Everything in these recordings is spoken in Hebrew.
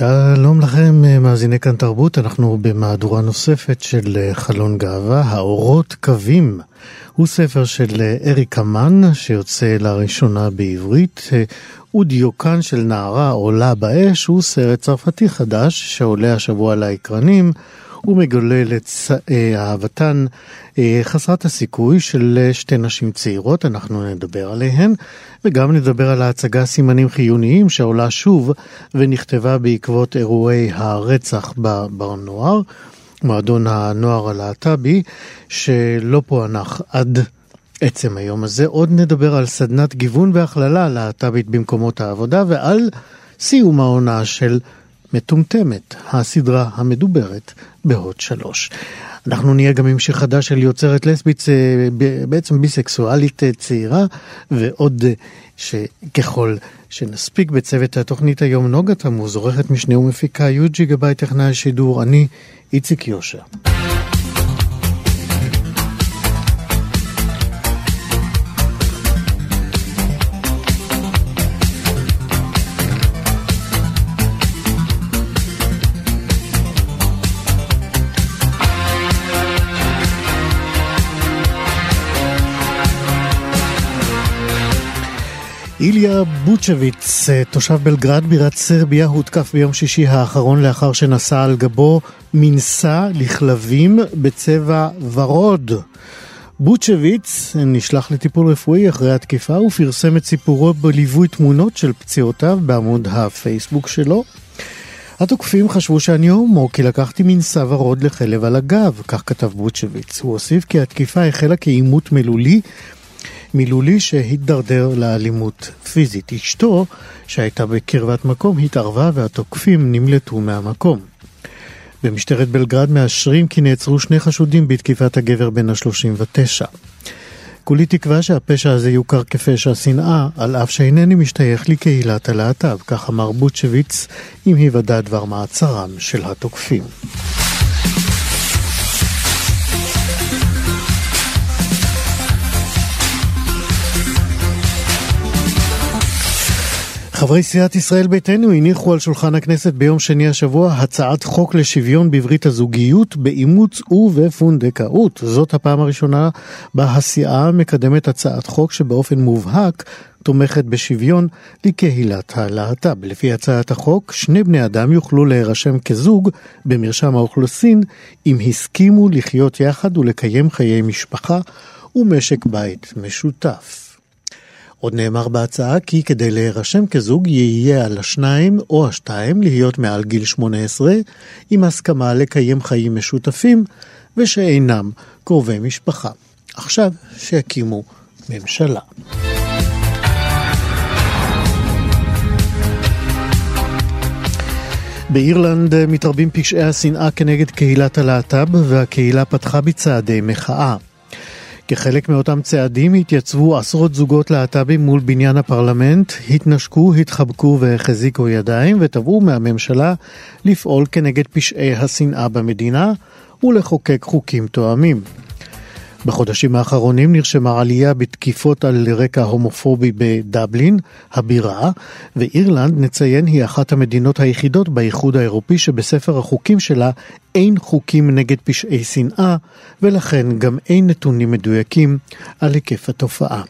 שלום לכם, מאזיני כאן תרבות, אנחנו במהדורה נוספת של חלון גאווה, האורות קווים. הוא ספר של אריק המן, שיוצא לראשונה בעברית. ודיוקן של נערה עולה באש הוא סרט צרפתי חדש שעולה השבוע לאקרנים. הוא מגולל את אהבתן חסרת הסיכוי של שתי נשים צעירות, אנחנו נדבר עליהן, וגם נדבר על ההצגה סימנים חיוניים שעולה שוב ונכתבה בעקבות אירועי הרצח בבר נוער, מועדון הנוער הלהט"בי, שלא פוענח עד עצם היום הזה. עוד נדבר על סדנת גיוון והכללה להט"בית במקומות העבודה ועל סיום העונה של מטומטמת, הסדרה המדוברת בהוט שלוש. אנחנו נהיה גם עם שיר חדש של יוצרת לסבית, בעצם ביסקסואלית צעירה, ועוד שככל שנספיק בצוות התוכנית היום נוגה תמוז, עורכת משנה ומפיקה יוג'י גבאי טכנאי השידור, אני איציק יושע. איליה בוצ'ביץ, תושב בלגרד בירת סרביה, הותקף ביום שישי האחרון לאחר שנשא על גבו מנסה לכלבים בצבע ורוד. בוצ'ביץ נשלח לטיפול רפואי אחרי התקיפה ופרסם את סיפורו בליווי תמונות של פציעותיו בעמוד הפייסבוק שלו. התוקפים חשבו שאני הומו כי לקחתי מנסה ורוד לכלב על הגב, כך כתב בוצ'ביץ. הוא הוסיף כי התקיפה החלה כעימות מילולי מילולי שהידרדר לאלימות פיזית. אשתו, שהייתה בקרבת מקום, התערבה והתוקפים נמלטו מהמקום. במשטרת בלגרד מאשרים כי נעצרו שני חשודים בתקיפת הגבר בן ה-39. כולי תקווה שהפשע הזה יוכר כפשע שנאה, על אף שאינני משתייך לקהילת הלהט"ב, כך אמר בוצ'ביץ עם היוודע דבר מעצרם של התוקפים. חברי סיעת ישראל ביתנו הניחו על שולחן הכנסת ביום שני השבוע הצעת חוק לשוויון בברית הזוגיות, באימוץ ובפונדקאות. זאת הפעם הראשונה בה הסיעה מקדמת הצעת חוק שבאופן מובהק תומכת בשוויון לקהילת הלהט"ב. לפי הצעת החוק, שני בני אדם יוכלו להירשם כזוג במרשם האוכלוסין אם הסכימו לחיות יחד ולקיים חיי משפחה ומשק בית משותף. עוד נאמר בהצעה כי כדי להירשם כזוג יהיה על השניים או השתיים להיות מעל גיל 18 עם הסכמה לקיים חיים משותפים ושאינם קרובי משפחה. עכשיו שיקימו ממשלה. באירלנד מתרבים פשעי השנאה כנגד קהילת הלהט"ב והקהילה פתחה בצעדי מחאה. כחלק מאותם צעדים התייצבו עשרות זוגות להט"בים מול בניין הפרלמנט, התנשקו, התחבקו והחזיקו ידיים ותבעו מהממשלה לפעול כנגד פשעי השנאה במדינה ולחוקק חוקים תואמים. בחודשים האחרונים נרשמה עלייה בתקיפות על רקע הומופובי בדבלין, הבירה, ואירלנד, נציין, היא אחת המדינות היחידות באיחוד האירופי שבספר החוקים שלה אין חוקים נגד פשעי שנאה, ולכן גם אין נתונים מדויקים על היקף התופעה.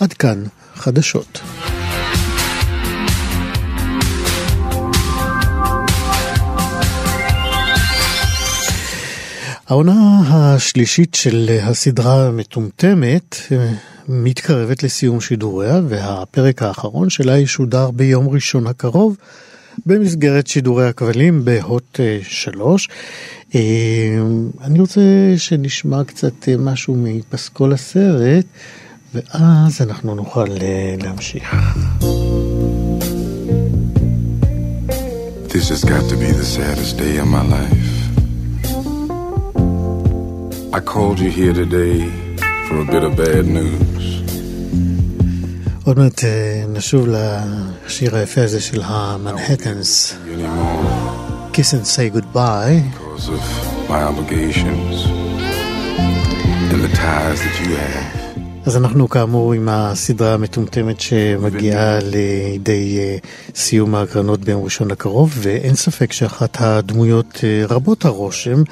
עד כאן חדשות. העונה השלישית של הסדרה המטומטמת אה, מתקרבת לסיום שידוריה, והפרק האחרון שלה ישודר ביום ראשון הקרוב במסגרת שידורי הכבלים בהוט 3. אה, אה, אני רוצה שנשמע קצת משהו מפסקול הסרט, ואז אנחנו נוכל להמשיך. This has got to be the saddest day of my life. I called you here today for a bit of bad news. עוד מעט נשוב לשיר היפה הזה של המנהטנס. Kiss and say goodbye. Because of my obligations and the ties that you have. אז אנחנו כאמור עם הסדרה המטומטמת שמגיעה לידי סיום ההקרנות ביום ראשון הקרוב, ואין ספק שאחת הדמויות רבות הרושם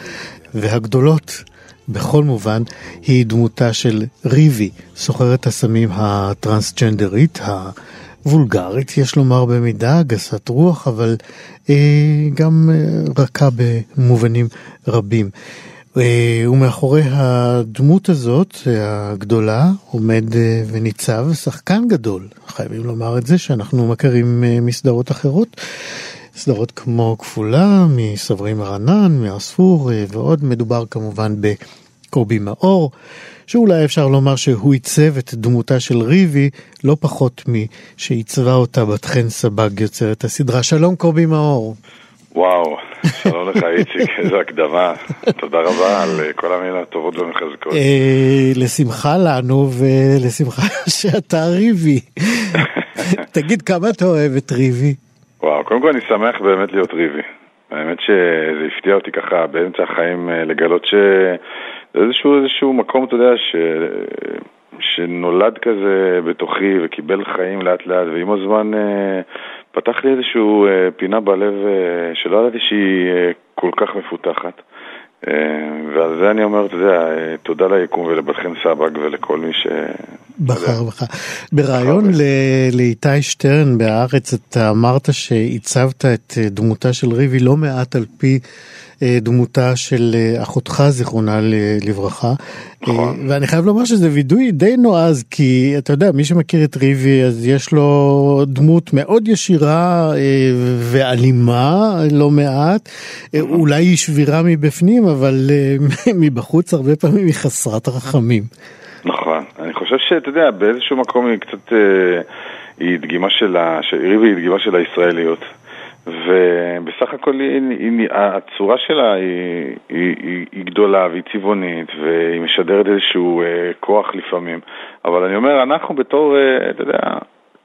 והגדולות בכל מובן היא דמותה של ריבי, סוחרת הסמים הטרנסג'נדרית, הוולגרית, יש לומר במידה, גסת רוח, אבל אה, גם רכה במובנים רבים. ומאחורי הדמות הזאת, הגדולה, עומד וניצב שחקן גדול. חייבים לומר את זה, שאנחנו מכירים מסדרות אחרות. סדרות כמו כפולה, מסברי מרנן, מהספור ועוד. מדובר כמובן בקובי מאור, שאולי אפשר לומר שהוא עיצב את דמותה של ריבי, לא פחות משעיצבה אותה בת חן סבג יוצרת הסדרה. שלום קובי מאור. וואו, שלום לך איציק, איזו הקדמה. תודה רבה על כל המילים הטובות והמחזקות. לשמחה לנו ולשמחה שאתה ריבי. תגיד, כמה אתה אוהב את ריבי? וואו, קודם כל אני שמח באמת להיות ריבי. האמת שזה הפתיע אותי ככה באמצע החיים לגלות שזה איזשהו, איזשהו מקום, אתה יודע, ש... שנולד כזה בתוכי וקיבל חיים לאט לאט, ועם הזמן פתח לי איזשהו פינה בלב שלא ידעתי שהיא כל כך מפותחת. ועל זה אני אומר, אתה יודע, תודה ליקום ולבת חן סבג ולכל מי ש... בחר בך. בריאיון לאיתי שטרן בהארץ אתה אמרת שעיצבת את דמותה של ריבי לא מעט על פי דמותה של אחותך, זיכרונה לברכה. נכון. ואני חייב לומר שזה וידוי די נועז, כי אתה יודע, מי שמכיר את ריבי, אז יש לו דמות מאוד ישירה ואלימה, לא מעט. אולי היא שבירה מבפנים, אבל מבחוץ הרבה פעמים היא חסרת רחמים. נכון. אני חושב שאתה יודע, באיזשהו מקום היא קצת, היא דגימה של, ריבי היא דגימה של הישראליות. ובסך הכל היא, היא, הצורה שלה היא, היא, היא, היא גדולה והיא צבעונית והיא משדרת איזשהו אה, כוח לפעמים. אבל אני אומר, אנחנו בתור, אה, אתה יודע,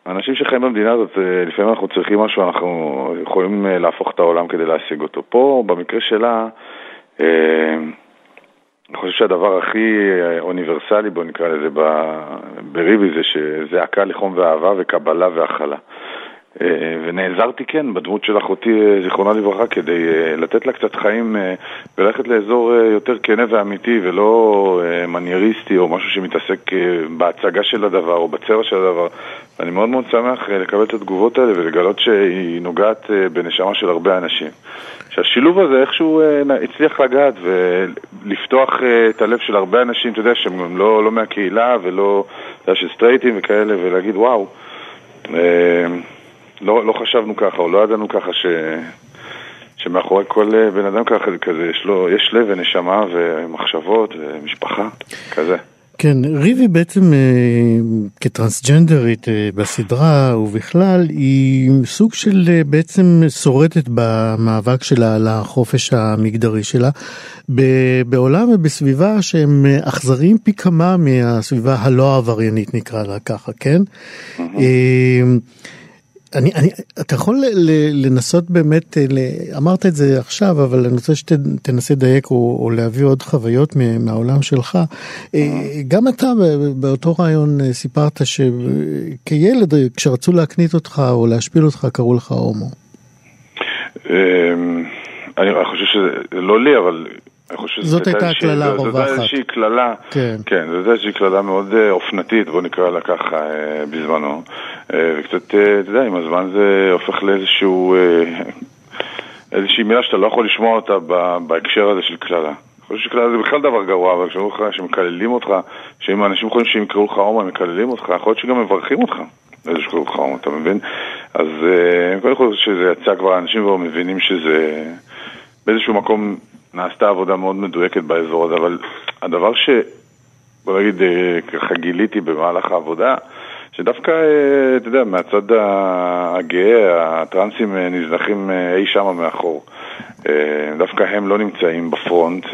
אנשים שחיים במדינה הזאת, אה, לפעמים אנחנו צריכים משהו, אנחנו יכולים אה, להפוך את העולם כדי להשיג אותו. פה, במקרה שלה, אה, אני חושב שהדבר הכי אוניברסלי, בוא נקרא לזה, בריבי זה שזה הקל לחום ואהבה וקבלה והכלה. ונעזרתי כן בדמות של אחותי, זיכרונה לברכה, כדי לתת לה קצת חיים וללכת לאזור יותר כנה ואמיתי ולא מנייריסטי או משהו שמתעסק בהצגה של הדבר או בצבע של הדבר. אני מאוד מאוד שמח לקבל את התגובות האלה ולגלות שהיא נוגעת בנשמה של הרבה אנשים. שהשילוב הזה איכשהו הצליח לגעת ולפתוח את הלב של הרבה אנשים, אתה יודע, שהם לא, לא מהקהילה ולא, של סטרייטים וכאלה, ולהגיד וואו. לא, לא חשבנו ככה, או לא ידענו ככה ש... שמאחורי כל בן אדם ככה כזה, יש לו, יש לב ונשמה ומחשבות ומשפחה, כזה. כן, ריבי בעצם כטרנסג'נדרית בסדרה ובכלל היא סוג של בעצם שורדת במאבק שלה על החופש המגדרי שלה בעולם ובסביבה שהם אכזריים פי כמה מהסביבה הלא עבריינית נקרא לה ככה, כן? אני, אני, אתה יכול לנסות באמת, אמרת את זה עכשיו, אבל אני רוצה שתנסה לדייק או, או להביא עוד חוויות מהעולם שלך. גם אתה באותו רעיון סיפרת שכילד, כשרצו להקנית אותך או להשפיל אותך, קראו לך הומו. אני חושב שזה לא לי, אבל זאת הייתה הקללה הרווחת. זאת איזושהי קללה, כן, כן זאת איזושהי קללה מאוד אופנתית, בוא נקרא לה ככה, בזמנו. וקצת, אתה יודע, עם הזמן זה הופך לאיזשהו, איזושהי מילה שאתה לא יכול לשמוע אותה בהקשר הזה של קללה. אני חושב שקללה זה בכלל דבר גרוע, אבל כשאומרים לך שמקללים אותך, שאם אנשים חושבים שהם יקראו לך הומו, מקללים אותך, יכול להיות שגם מברכים אותך. איזה שקראו לך הומו, אתה מבין? אז קודם כל שזה יצא כבר, אנשים כבר מבינים שזה באיזשהו מקום נעשתה עבודה מאוד מדויקת באזור הזה, אבל הדבר ש... בוא נגיד, אה, ככה גיליתי במהלך העבודה, שדווקא, אה, אתה יודע, מהצד הגאה, הטרנסים אה, נזנחים אי שמה מאחור. דווקא הם לא נמצאים בפרונט,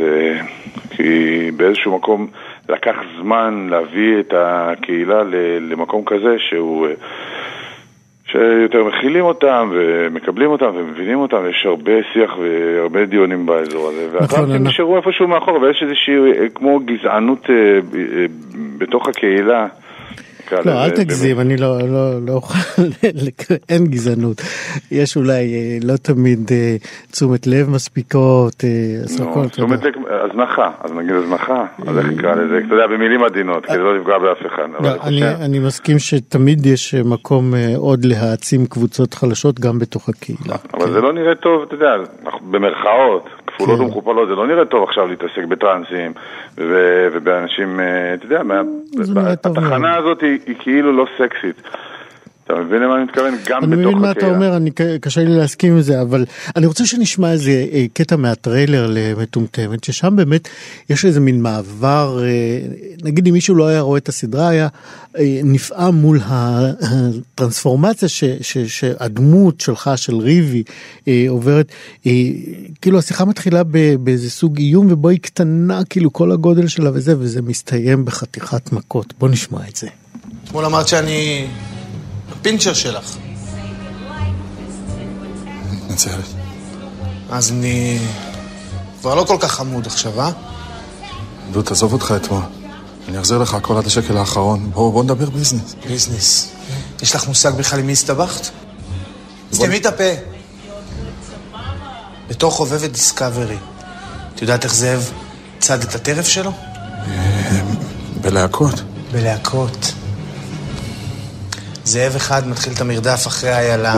כי באיזשהו מקום לקח זמן להביא את הקהילה למקום כזה שהוא... שיותר מכילים אותם ומקבלים אותם ומבינים אותם, יש הרבה שיח והרבה דיונים באזור הזה. נכון, אנחנו- נשארו איפשהו מאחור, ויש איזושהי אה, כמו גזענות אה, אה, בתוך הקהילה. נקרא לא, לזה, אל תגזים, אני לא, לא, לא אוכל, אין גזענות. יש אולי אה, לא תמיד אה, תשומת לב מספיקות, אה, יודע. אומרת, הזנחה, אז נגיד הזנחה, אז איך נקרא לזה, אתה יודע, במילים עדינות, כדי לא לפגוע באף אחד. לא, אני מסכים שתמיד יש מקום עוד להעצים קבוצות חלשות גם בתוך הקהילה. אבל זה לא נראה טוב, אתה יודע, במרכאות, כפולות כן. ומכופלות, זה לא נראה טוב עכשיו להתעסק בטרנסים ובאנשים, אה, אתה יודע, התחנה. הזאת היא כאילו לא סקסית. אתה מבין למה אני מתכוון? גם אני בתוך מבין מה אתה הקהילה. אומר, אני, קשה לי להסכים עם זה, אבל אני רוצה שנשמע איזה אה, קטע מהטריילר למטומטמת, ששם באמת יש איזה מין מעבר, אה, נגיד אם מישהו לא היה רואה את הסדרה, היה אה, נפעם מול הטרנספורמציה ש, ש, שהדמות שלך, של ריבי, עוברת, כאילו השיחה מתחילה ב- באיזה סוג איום, ובו היא קטנה, כאילו כל הגודל שלה וזה, וזה מסתיים בחתיכת מכות. בוא נשמע את זה. אתמול אמרת שאני הפינצ'ר שלך. מתנצלת. אז אני כבר לא כל כך חמוד עכשיו, אה? דוד, תעזוב אותך מאתמול. אני אחזיר לך הכל עד השקל האחרון. בוא, בוא נדבר ביזנס. ביזנס. יש לך מושג בכלל עם מי הסתבכת? סתמי את הפה. בתור חובבת דיסקאברי, את יודעת איך זאב צד את הטרף שלו? בלהקות. בלהקות. זאב אחד מתחיל את המרדף אחרי איילה,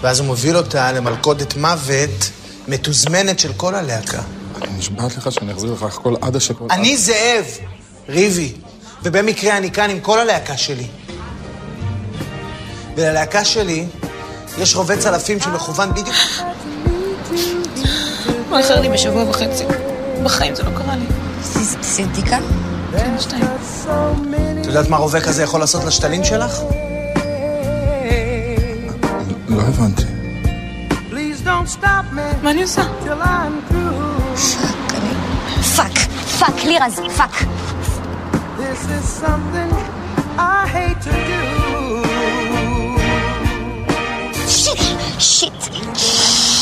ואז הוא מוביל אותה למלכודת מוות מתוזמנת של כל הלהקה. אני נשבעת לך שאני אחזיר לך הכל עד השקל... אני זאב, ריבי, ובמקרה אני כאן עם כל הלהקה שלי. וללהקה שלי יש רובה צלפים שמכוון בדיוק... הוא איחר לי בשבוע וחצי. בחיים זה לא קרה לי. עשית בדיקה? כן, שתיים. את יודעת מה רובה כזה יכול לעשות לשתלים שלך? הבנתי. מה אני עושה? Fuck, fuck, לירז, fuck. Shit, shit.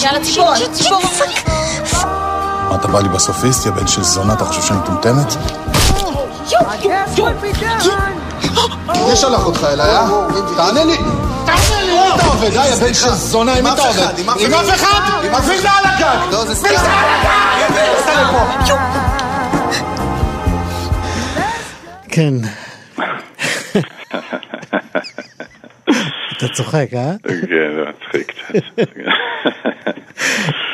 יאללה, תשבור, תשבור. מה, אתה בא לי בסופיסט, יא בן של זונה, אתה חושב שאני מטומטמת? מי שלח אותך אליי, אה? תענה לי! אתה עובד, אה, יא בן של זונה, עם מי אתה עובד? עם אף אחד? מי זה על הגג? לא, זה סתם. מי זה על הגג? כן. אתה צוחק, אה? כן, זה מצחיק קצת.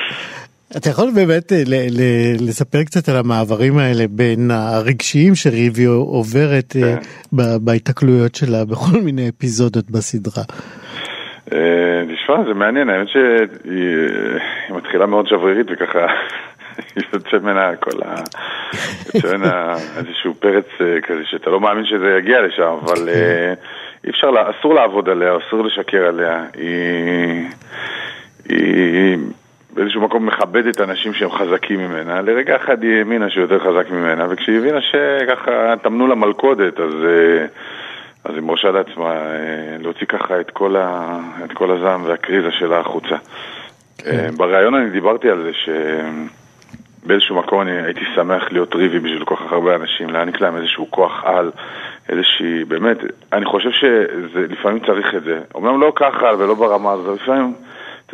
אתה יכול באמת אה, ל- ל- לספר קצת על המעברים האלה בין הרגשיים שריבי עוברת אה, ב- בהיתקלויות שלה בכל מיני אפיזודות בסדרה. אה, תשמע, זה מעניין, האמת שהיא היא מתחילה מאוד שברירית וככה יוצא ממנה כל ה... יוצא ממנה איזשהו פרץ אה, כזה שאתה לא מאמין שזה יגיע לשם, אבל אה, אי אפשר, אסור לעבוד עליה, אסור לשקר עליה. היא... היא באיזשהו מקום מכבדת אנשים שהם חזקים ממנה. לרגע אחד היא האמינה שהוא יותר חזק ממנה, וכשהיא הבינה שככה טמנו לה מלכודת, אז... אה, אז היא מרשה לעצמה אה, להוציא ככה את כל, ה, את כל הזעם והקריזה שלה החוצה. אה, בריאיון אני דיברתי על זה שבאיזשהו מקום אני הייתי שמח להיות ריבי בשביל כל כך הרבה אנשים, להעניק להם איזשהו כוח על, איזושהי, באמת, אני חושב שלפעמים צריך את זה. אמנם לא ככה ולא ברמה הזאת, לפעמים,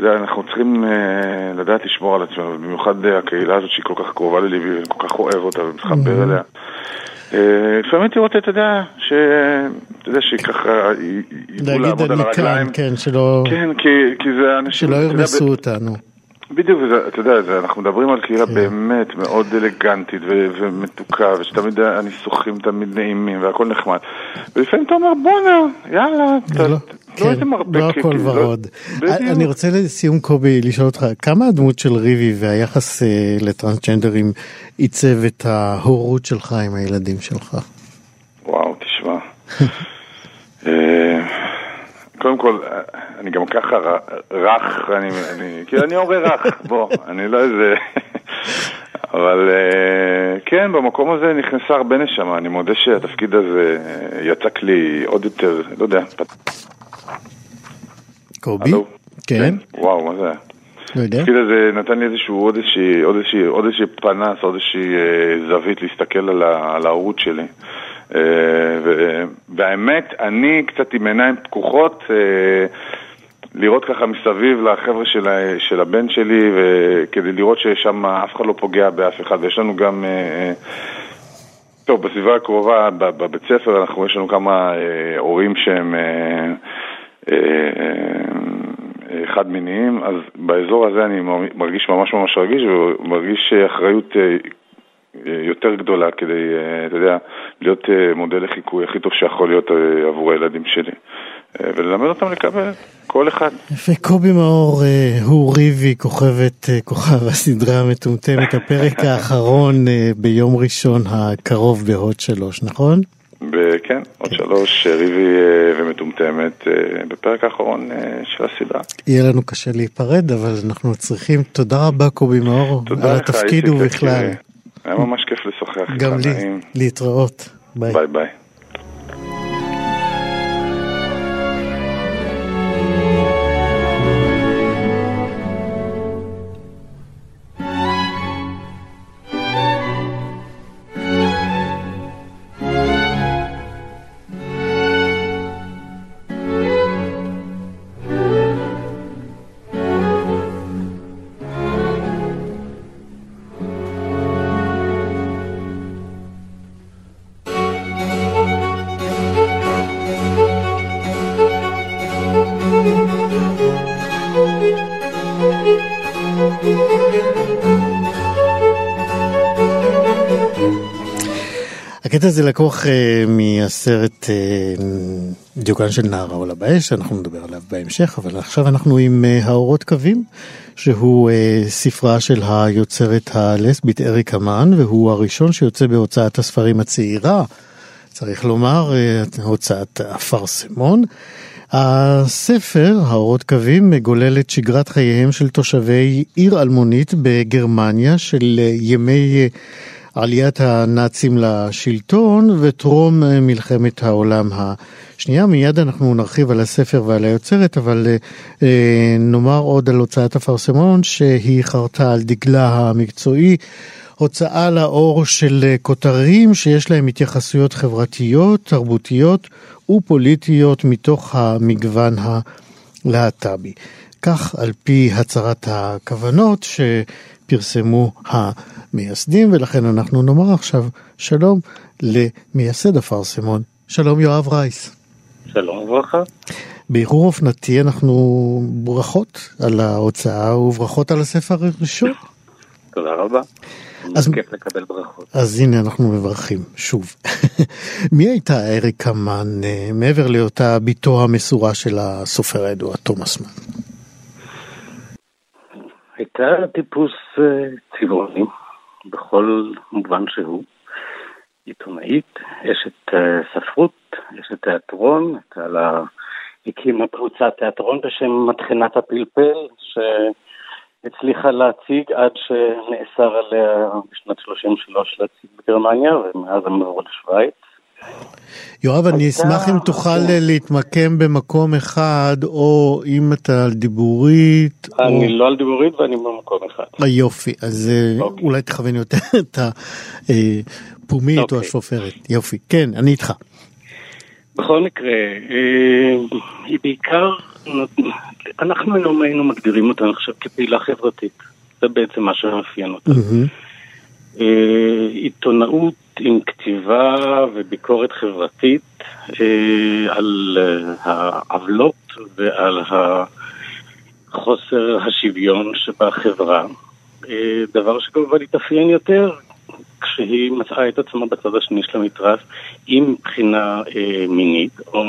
אתה יודע, אנחנו צריכים אה, לדעת לשמור על עצמנו, במיוחד אה, הקהילה הזאת שהיא כל כך קרובה לליבי, ואני כל כך אוהב אותה ומתחבר אליה. אה, לפעמים הייתי רוצה, אתה יודע, ש... אתה יודע, שככה ידעו לעמוד על אני כאן, הרגליים. כן, שלא כן, כי, זה אנשים... שלא ירמסו אותנו. בדיוק, אתה יודע, אנחנו מדברים על קהילה כן. באמת מאוד אלגנטית ומתוקה, ושתמיד הניסוחים תמיד נעימים והכל נחמד. ולפעמים אתה אומר, בואנה, יאללה, לא. לא איזה מרפא לא הכל לא- ורוד. בדיוק. אני רוצה לסיום קובי לשאול אותך, כמה הדמות של ריבי והיחס אה, לטרנסג'נדרים עיצב את ההורות שלך עם הילדים שלך? וואו, תשמע. אה, קודם כל, אה, אני גם ככה רך, אני, אני, כאילו אני הורה רך, בוא, אני לא איזה... אבל כן, במקום הזה נכנסה הרבה נשמה, אני מודה שהתפקיד הזה יצק לי עוד יותר, לא יודע, קובי? הלו? כן? וואו, מה זה היה? לא יודע. התפקיד הזה נתן לי איזשהו, עוד איזושהי, עוד איזושהי, עוד איזושהי פנס, עוד איזושהי אה, זווית להסתכל על, ה, על ההורות שלי. אה, ו- והאמת, אני קצת עם עיניים פקוחות, אה, לראות ככה מסביב לחבר'ה של, של הבן שלי, וכדי לראות ששם אף אחד לא פוגע באף אחד. ויש לנו גם... אה, אה, טוב, בסביבה הקרובה, בבית ספר, אנחנו, יש לנו כמה אה, הורים שהם אה, אה, אה, חד-מיניים, אז באזור הזה אני מרגיש ממש ממש רגיש, ומרגיש אחריות אה, יותר גדולה כדי, אתה יודע, להיות מודל לחיקוי הכי טוב שיכול להיות עבור הילדים שלי. וללמד אותם לקבל כל אחד. וקובי מאור אה, הוא ריבי, כוכבת, כוכב הסדרה המטומטמת, הפרק האחרון ביום ראשון הקרוב בהוט שלוש, נכון? וכן, עוד שלוש, אה, ריבי אה, ומטומטמת, אה, בפרק האחרון של הסדרה. יהיה לנו קשה להיפרד, אבל אנחנו צריכים, תודה רבה קובי מאור, על התפקיד ובכלל. היה ממש כיף לשוחח איתך, גם לי. להתראות. ביי. ביי הקטע הזה לקוח אה, מהסרט אה, דיוקן של נער העולה באש, אנחנו נדבר עליו בהמשך, אבל עכשיו אנחנו עם אה, האורות קווים, שהוא אה, ספרה של היוצרת הלסבית אריק המן, והוא הראשון שיוצא בהוצאת הספרים הצעירה, צריך לומר, אה, הוצאת אפרסמון. הספר, האורות קווים, מגולל את שגרת חייהם של תושבי עיר אלמונית בגרמניה של אה, ימי אה, עליית הנאצים לשלטון וטרום אה, מלחמת העולם השנייה. מיד אנחנו נרחיב על הספר ועל היוצרת, אבל נאמר עוד על הוצאת אפרסמון שהיא חרתה על דגלה המקצועי. הוצאה לאור של אה, כותרים שיש להם התייחסויות חברתיות, תרבותיות ופוליטיות מתוך המגוון הלהט"בי. כך על פי הצהרת הכוונות שפרסמו המייסדים, ולכן אנחנו נאמר עכשיו שלום למייסד הפרסמון, שלום יואב רייס. שלום וברכה. באיחור אופנתי אנחנו ברכות על ההוצאה וברכות על הספר הראשון. תודה רבה. אז- כיף לקבל ברכות. אז הנה אנחנו מברכים שוב. מי הייתה אריק המן אה, מעבר להיותה בתו המסורה של הסופר הידוע תומאס מן? הייתה טיפוס אה, צבעוני בכל מובן שהוא. עיתונאית, אשת אה, ספרות, אשת תיאטרון. הקימה קבוצת תיאטרון בשם מטחנת הפלפל, שהצליחה להציג עד שנאסר עליה בשנת 33 להציג בגרמניה, ומאז הם עברו לשוויץ. יואב, אני אשמח אם תוכל אה, להתמקם במקום אחד, או אם אתה על דיבורית. אני לא על דיבורית ואני במקום אחד. אה, יופי, אז אה, אוקיי. אולי תכוון יותר את הפומית או אוקיי. השופרת. יופי, כן, אני איתך. בכל מקרה, אה, היא בעיקר, אנחנו היום היינו מגדירים אותה, אני חושב, כפעילה חברתית. זה בעצם מה שמאפיין אותה. אה, עיתונאות עם כתיבה וביקורת חברתית אה, על אה, העוולות ועל חוסר השוויון שבחברה. דבר שכמובן התאפיין יותר כשהיא מצאה את עצמה בצד השני של המתרס, אם מבחינה אה, מינית, או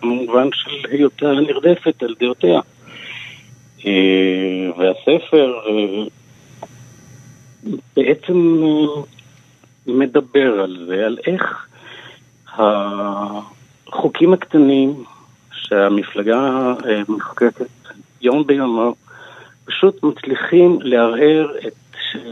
במובן של היותה נרדפת על דעותיה. אה, והספר אה, בעצם אה, מדבר על זה, על איך החוקים הקטנים שהמפלגה אה, מחוקקת יום ביומו פשוט מצליחים לערער את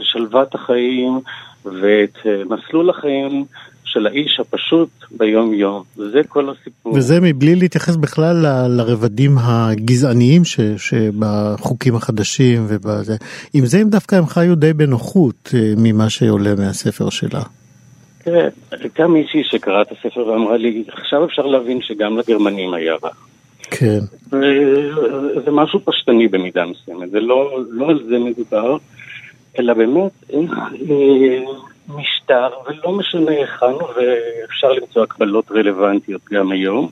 שלוות החיים ואת אה, מסלול החיים של האיש הפשוט ביום-יום. זה כל הסיפור. וזה מבלי להתייחס בכלל ל- לרבדים הגזעניים ש, שבחוקים החדשים ובזה. עם זה הם דווקא הם חיו די בנוחות אה, ממה שעולה מהספר שלה. תראה, הייתה מישהי שקראה את הספר ואמרה לי, עכשיו אפשר להבין שגם לגרמנים היה רע. כן. זה משהו פשטני במידה מסוימת, זה לא, לא על זה מדובר, אלא באמת איך אה, משטר, ולא משנה היכן, ואפשר למצוא הקבלות רלוונטיות גם היום,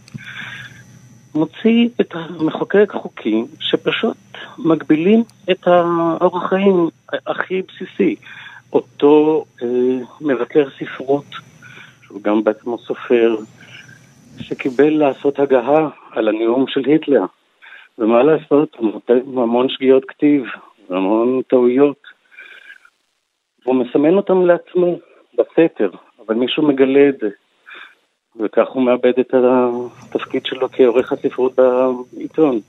מוציא את המחוקק חוקים שפשוט מגבילים את האורח חיים הכי בסיסי. אותו אה, מבקר ספרות, שהוא גם בעצמו סופר, שקיבל לעשות הגהה על הנאום של היטלר. ומה לעשות, המון שגיאות כתיב, והמון טעויות. והוא מסמן אותם לעצמו בסתר, אבל מישהו מגלה את זה. וכך הוא מאבד את התפקיד שלו כעורך הספרות בעיתון.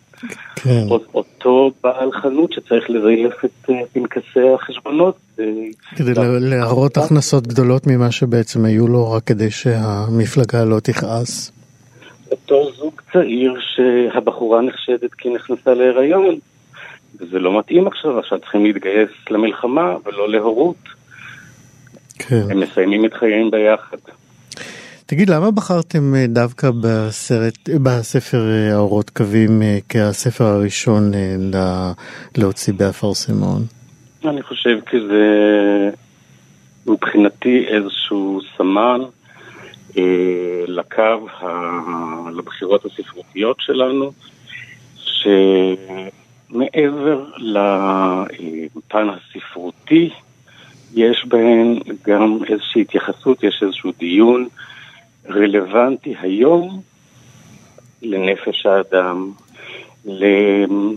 כן. אותו בעל חנות שצריך לזייף את אה, פנקסי החשבונות. אה, כדי לה- להראות הכנסות גדולות ממה שבעצם היו לו, רק כדי שהמפלגה לא תכעס. אותו זוג צעיר שהבחורה נחשדת כי נכנסה להיריון, וזה לא מתאים עכשיו, עכשיו צריכים להתגייס למלחמה ולא להורות. כן. הם מסיימים את חייהם ביחד. תגיד, למה בחרתם אה, דווקא בסרט, בספר אה, האורות קווים אה, כהספר הראשון לה- להוציא באפרסמון? אני חושב כי זה מבחינתי איזשהו סמן אה, לקו, ה... לבחירות הספרותיות שלנו, שמעבר לפן הספרותי, יש בהן גם איזושהי התייחסות, יש איזשהו דיון רלוונטי היום לנפש האדם, לעניינים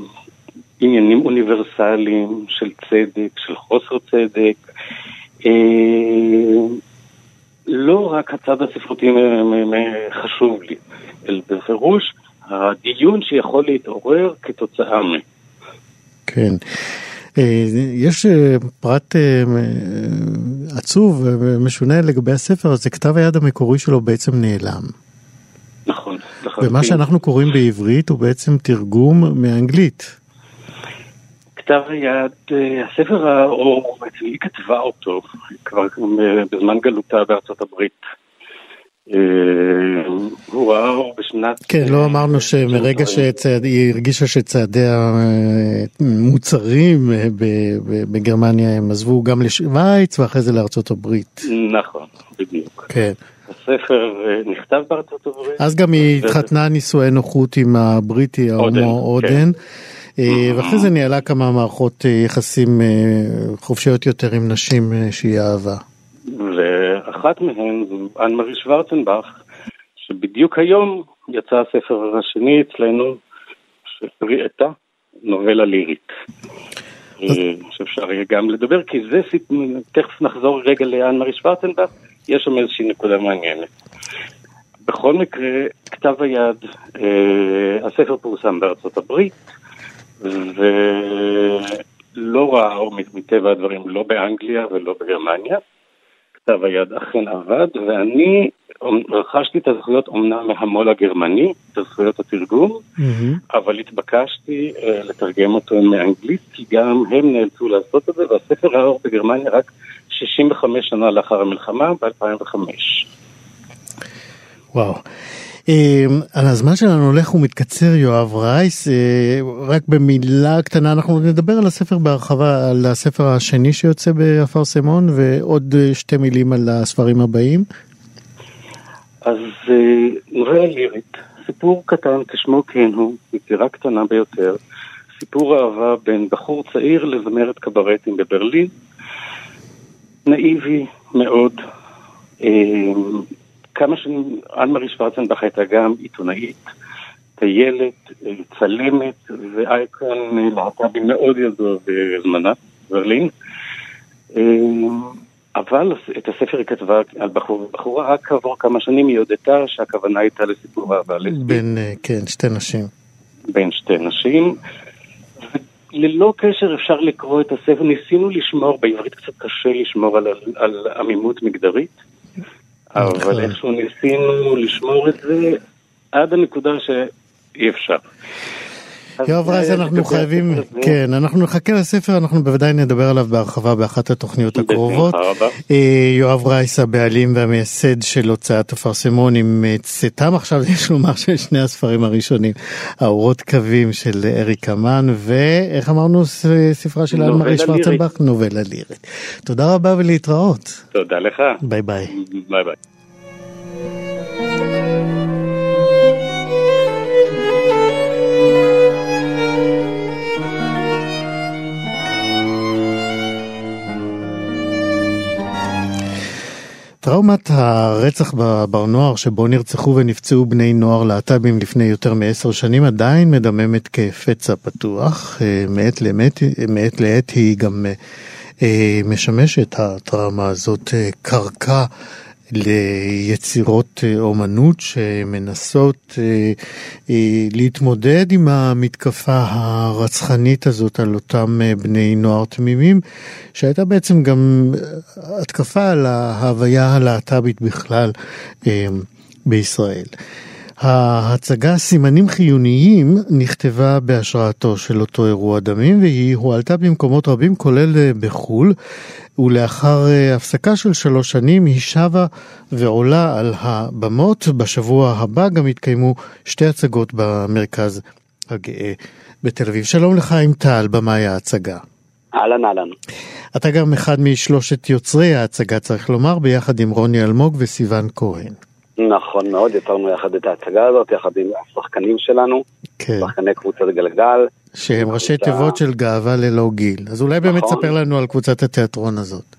אוניברסליים של צדק, של חוסר צדק. אה, לא רק הצד הספרותי חשוב לי, אלא בפירוש הדיון שיכול להתעורר כתוצאה מ... כן. אה, יש אה, פרט אה, עצוב ומשונה לגבי הספר הזה, כתב היד המקורי שלו בעצם נעלם. נכון, לחלוטין. ומה שאנחנו קוראים בעברית הוא בעצם תרגום מאנגלית. כתב היד, הספר האור, בעצם היא כתבה אותו כבר בזמן גלותה בארצות הברית. אה, הוא ראה אור בשנת... כן, לא אמרנו שמרגע שהיא הרגישה שצעדי המוצרים אה, ב- ב- בגרמניה הם עזבו גם לשוויץ ואחרי זה לארצות הברית. נכון, בדיוק. כן. הספר אה, נכתב בארצות הברית. אז גם היא התחתנה נישואי נוחות עם הבריטי ההומו אודן. אה, ואחרי זה ניהלה כמה מערכות אה, יחסים אה, חופשיות יותר עם נשים אה, שהיא אהבה. ואחת מהן זו אנמרי שוורצנבך, שבדיוק היום יצא הספר השני אצלנו, שהראתה נובלה לירית. אה, שאפשר יהיה גם לדבר, כי זה, תכף נחזור רגע לאנמרי שוורצנבך, יש שם איזושהי נקודה מעניינת. בכל מקרה, כתב היד, אה, הספר פורסם בארצות הברית, ולא ראה אור מטבע הדברים, לא באנגליה ולא בגרמניה. כתב היד אכן עבד, ואני רכשתי את הזכויות אומנם מהמו"ל הגרמני, את הזכויות התרגום, אבל התבקשתי אה, לתרגם אותו מאנגלית, כי גם הם נאלצו לעשות את זה, והספר ראה אור בגרמניה רק 65 שנה לאחר המלחמה, ב-2005. וואו. על הזמן שלנו הולך ומתקצר יואב רייס, אה, רק במילה קטנה אנחנו נדבר על הספר בהרחבה, על הספר השני שיוצא באפרסמון ועוד אה, שתי מילים על הספרים הבאים. אז אה, נובלה לירית, סיפור קטן כשמו כן הוא, יצירה קטנה ביותר, סיפור אהבה בין בחור צעיר לזמרת קברטים בברלין, נאיבי, מאוד. כמה שנים, אנמרי שוורצנבך הייתה גם עיתונאית, טיילת, צלמת ואייקון להט"בי מאוד ידוע בזמנה, ברלין. אבל את הספר היא כתבה על בחור, בחורה רק כעבור כמה שנים היא הודתה שהכוונה הייתה לסיפור אהבה לסבית. בין, כן, שתי נשים. בין שתי נשים. ללא קשר אפשר לקרוא את הספר, ניסינו לשמור, בעברית קצת קשה לשמור על, על עמימות מגדרית, אבל איכשהו ניסינו לשמור את זה עד הנקודה שאי אפשר. יואב רז, אנחנו חייבים, כן, אנחנו נחכה לספר, אנחנו בוודאי נדבר עליו בהרחבה באחת התוכניות הקרובות. יואב רייס, הבעלים והמייסד של הוצאת אפרסמון עם צאתם עכשיו, יש לומר, של שני הספרים הראשונים, האורות קווים של אריק אמן, ואיך אמרנו, ספרה של אלמרי שוורצנבך? נובלה לירית. תודה רבה ולהתראות. תודה לך. ביי ביי. ביי ביי. טראומת הרצח בבר נוער שבו נרצחו ונפצעו בני נוער להט"בים לפני יותר מעשר שנים עדיין מדממת כפצע פתוח. מעת לעת, מעת לעת היא גם משמשת הטראומה הזאת קרקע ליצירות אומנות שמנסות להתמודד עם המתקפה הרצחנית הזאת על אותם בני נוער תמימים, שהייתה בעצם גם התקפה על ההוויה הלהט"בית בכלל בישראל. ההצגה סימנים חיוניים נכתבה בהשראתו של אותו אירוע דמים והיא הועלתה במקומות רבים כולל בחו"ל ולאחר הפסקה של שלוש שנים היא שבה ועולה על הבמות. בשבוע הבא גם יתקיימו שתי הצגות במרכז הגאה בתל אביב. שלום לך עם טל, במאי ההצגה. אהלן אהלן. אתה גם אחד משלושת יוצרי ההצגה צריך לומר, ביחד עם רוני אלמוג וסיון כהן. נכון מאוד, יצרנו יחד את ההצגה הזאת, יחד עם השחקנים שלנו, כן. שחקני קבוצת גלגל. שהם ראשי תיבות של גאווה ללא גיל. אז אולי באמת נכון. ספר לנו על קבוצת התיאטרון הזאת.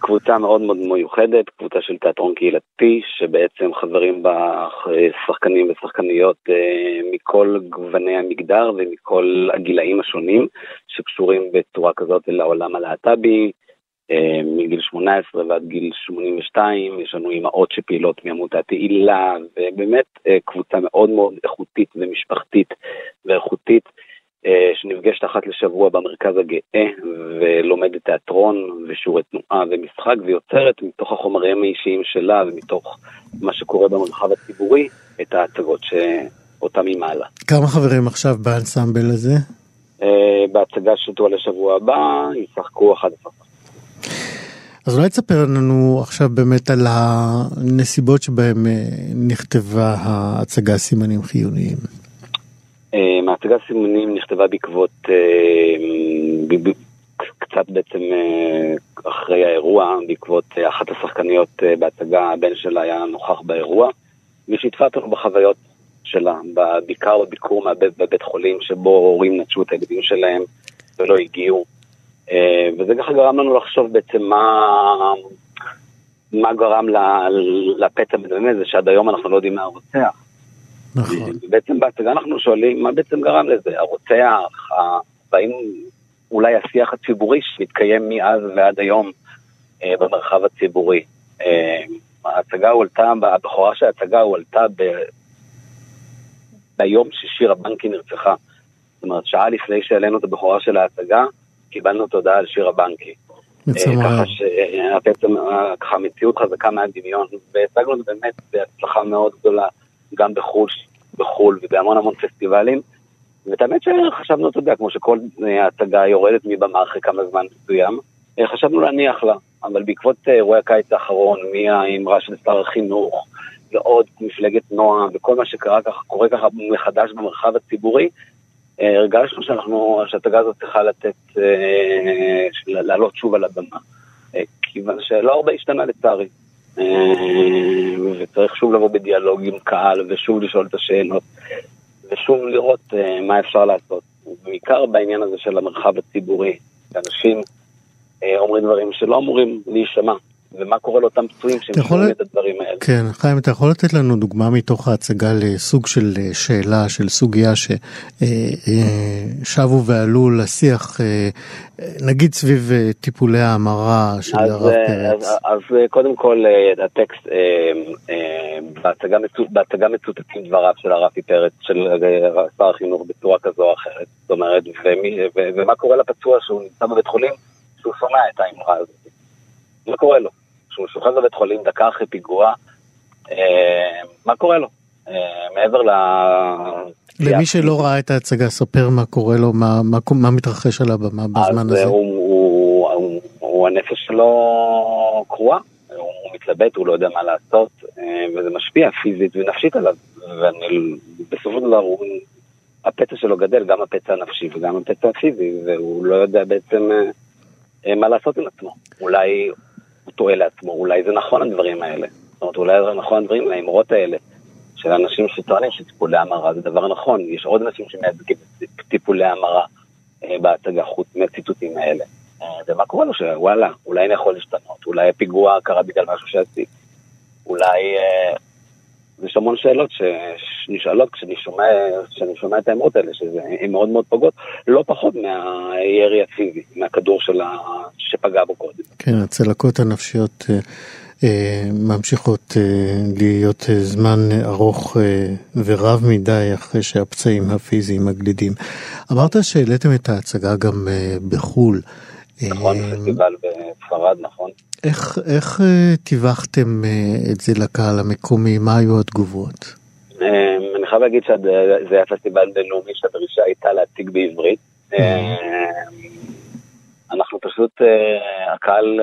קבוצה מאוד מאוד מיוחדת, קבוצה של תיאטרון קהילתי, שבעצם חברים בה שחקנים ושחקניות מכל גווני המגדר ומכל הגילאים השונים, שקשורים בצורה כזאת לעולם הלהט"בי. מגיל 18 ועד גיל 82, יש לנו אימהות שפעילות מעמותת תהילה, ובאמת קבוצה מאוד מאוד איכותית ומשפחתית ואיכותית, שנפגשת אחת לשבוע במרכז הגאה, ולומדת תיאטרון ושיעורי תנועה ומשחק, ויוצרת מתוך החומרים האישיים שלה ומתוך מה שקורה במרחב הציבורי, את ההצגות שאותם היא מעלה. כמה חברים עכשיו באנסמבל הזה? בהצגה שתועלה לשבוע הבא, ישחקו 11. אז אולי תספר לנו עכשיו באמת על הנסיבות שבהן נכתבה ההצגה סימנים חיוניים. ההצגה סימנים נכתבה בעקבות, קצת בעצם אחרי האירוע, בעקבות אחת השחקניות בהצגה, הבן שלה היה נוכח באירוע, והיא שיתפה אותנו בחוויות שלה, בעיקר בביקור בבית חולים שבו הורים נטשו את הילדים שלהם ולא הגיעו. וזה ככה גרם לנו לחשוב בעצם מה, מה גרם לפצע מדמם הזה, שעד היום אנחנו לא יודעים מה הרוצח. נכון. בעצם בהצגה אנחנו שואלים מה בעצם גרם לזה, הרוצח, והאם אולי השיח הציבורי שמתקיים מאז ועד היום במרחב הציבורי. ההצגה הועלתה, הבכורה של ההצגה הועלתה ב... ביום ששירה בנקי נרצחה. זאת אומרת, שעה לפני שהעלינו את הבכורה של ההצגה, קיבלנו תודה על שירה בנקי. ככה שבעצם ככה המציאות חזקה מהדמיון, והצגנו את זה באמת בהצלחה מאוד גדולה, גם בחו"ל, בחו"ל ובהמון המון פסטיבלים. ואת האמת שחשבנו, אתה יודע, כמו שכל הצגה יורדת מבמה אחרי כמה זמן מסוים, חשבנו להניח לה, אבל בעקבות אירועי הקיץ האחרון, מהאמרה של שר החינוך, ועוד מפלגת נועם, וכל מה שקרה ככה, קורה ככה מחדש במרחב הציבורי, הרגשנו שאנחנו, שההצגה הזאת צריכה לתת, לעלות שוב על הבמה. כיוון שלא הרבה השתנה לצערי. וצריך שוב לבוא בדיאלוג עם קהל, ושוב לשאול את השאלות, ושוב לראות מה אפשר לעשות. בעיקר בעניין הזה של המרחב הציבורי, שאנשים אומרים דברים שלא אמורים להישמע, ומה קורה לאותם פצועים שהם שומעים את הדברים האלה. כן, חיים, אתה יכול לתת לנו דוגמה מתוך ההצגה לסוג של אה, שאלה, של סוגיה ששבו אה, ועלו לשיח, נגיד סביב טיפולי ההמרה של הרב פרץ. אז, אז קודם כל, הטקסט, בהצגה, בהצגה מצוטטים דבריו של הרפי פרץ, של שר החינוך בצורה כזו או אחרת. זאת אומרת, ומי, ומה קורה לפצוע שהוא נמצא בבית חולים, שהוא שומע את האמרה הזאת. מה קורה לו? כשהוא שוכב בבית חולים דקה אחרי פיגוע, אה, מה קורה לו? אה, מעבר ל... למי שלא ראה את ההצגה, ספר מה קורה לו, מה, מה, מה מתרחש על הבמה בזמן הזה. הוא, הוא, הוא, הוא הנפש שלו קרועה, הוא מתלבט, הוא לא יודע מה לעשות, אה, וזה משפיע פיזית ונפשית עליו. ובסופו של דבר הפצע שלו גדל, גם הפצע הנפשי וגם הפצע הפיזי, והוא לא יודע בעצם מה לעשות עם עצמו. אולי הוא טועה לעצמו, אולי זה נכון הדברים האלה. זאת אומרת, אולי זה נכון הדברים, האמרות האלה, של אנשים שטוענים שטיפולי המרה זה דבר נכון. יש עוד אנשים שמייצגים טיפולי המרה אה, בהצגה חוץ מהציטוטים האלה. אה, ומה קורה לו שוואלה, אולי אני יכול להשתנות, אולי הפיגוע קרה בגלל משהו שעשיתי. אולי... אה, יש המון שאלות שנשאלות כשאני שומע, כשאני שומע את האמרות האלה, שהן מאוד מאוד פוגעות, לא פחות מהירי הפיזי, מהכדור ה... שפגע בו קודם. כן, הצלקות הנפשיות אה, אה, ממשיכות אה, להיות אה, זמן ארוך אה, ורב מדי אחרי שהפצעים הפיזיים מגלידים. אמרת שהעליתם את ההצגה גם אה, בחו"ל. נכון, אה, פסטיבל בספרד, נכון. איך, איך טיווחתם אה, את זה לקהל המקומי? מה היו התגובות? אני חייב להגיד שזה היה פסטיבל בינלאומי שהדרישה הייתה להציג בעברית. אנחנו פשוט, הקהל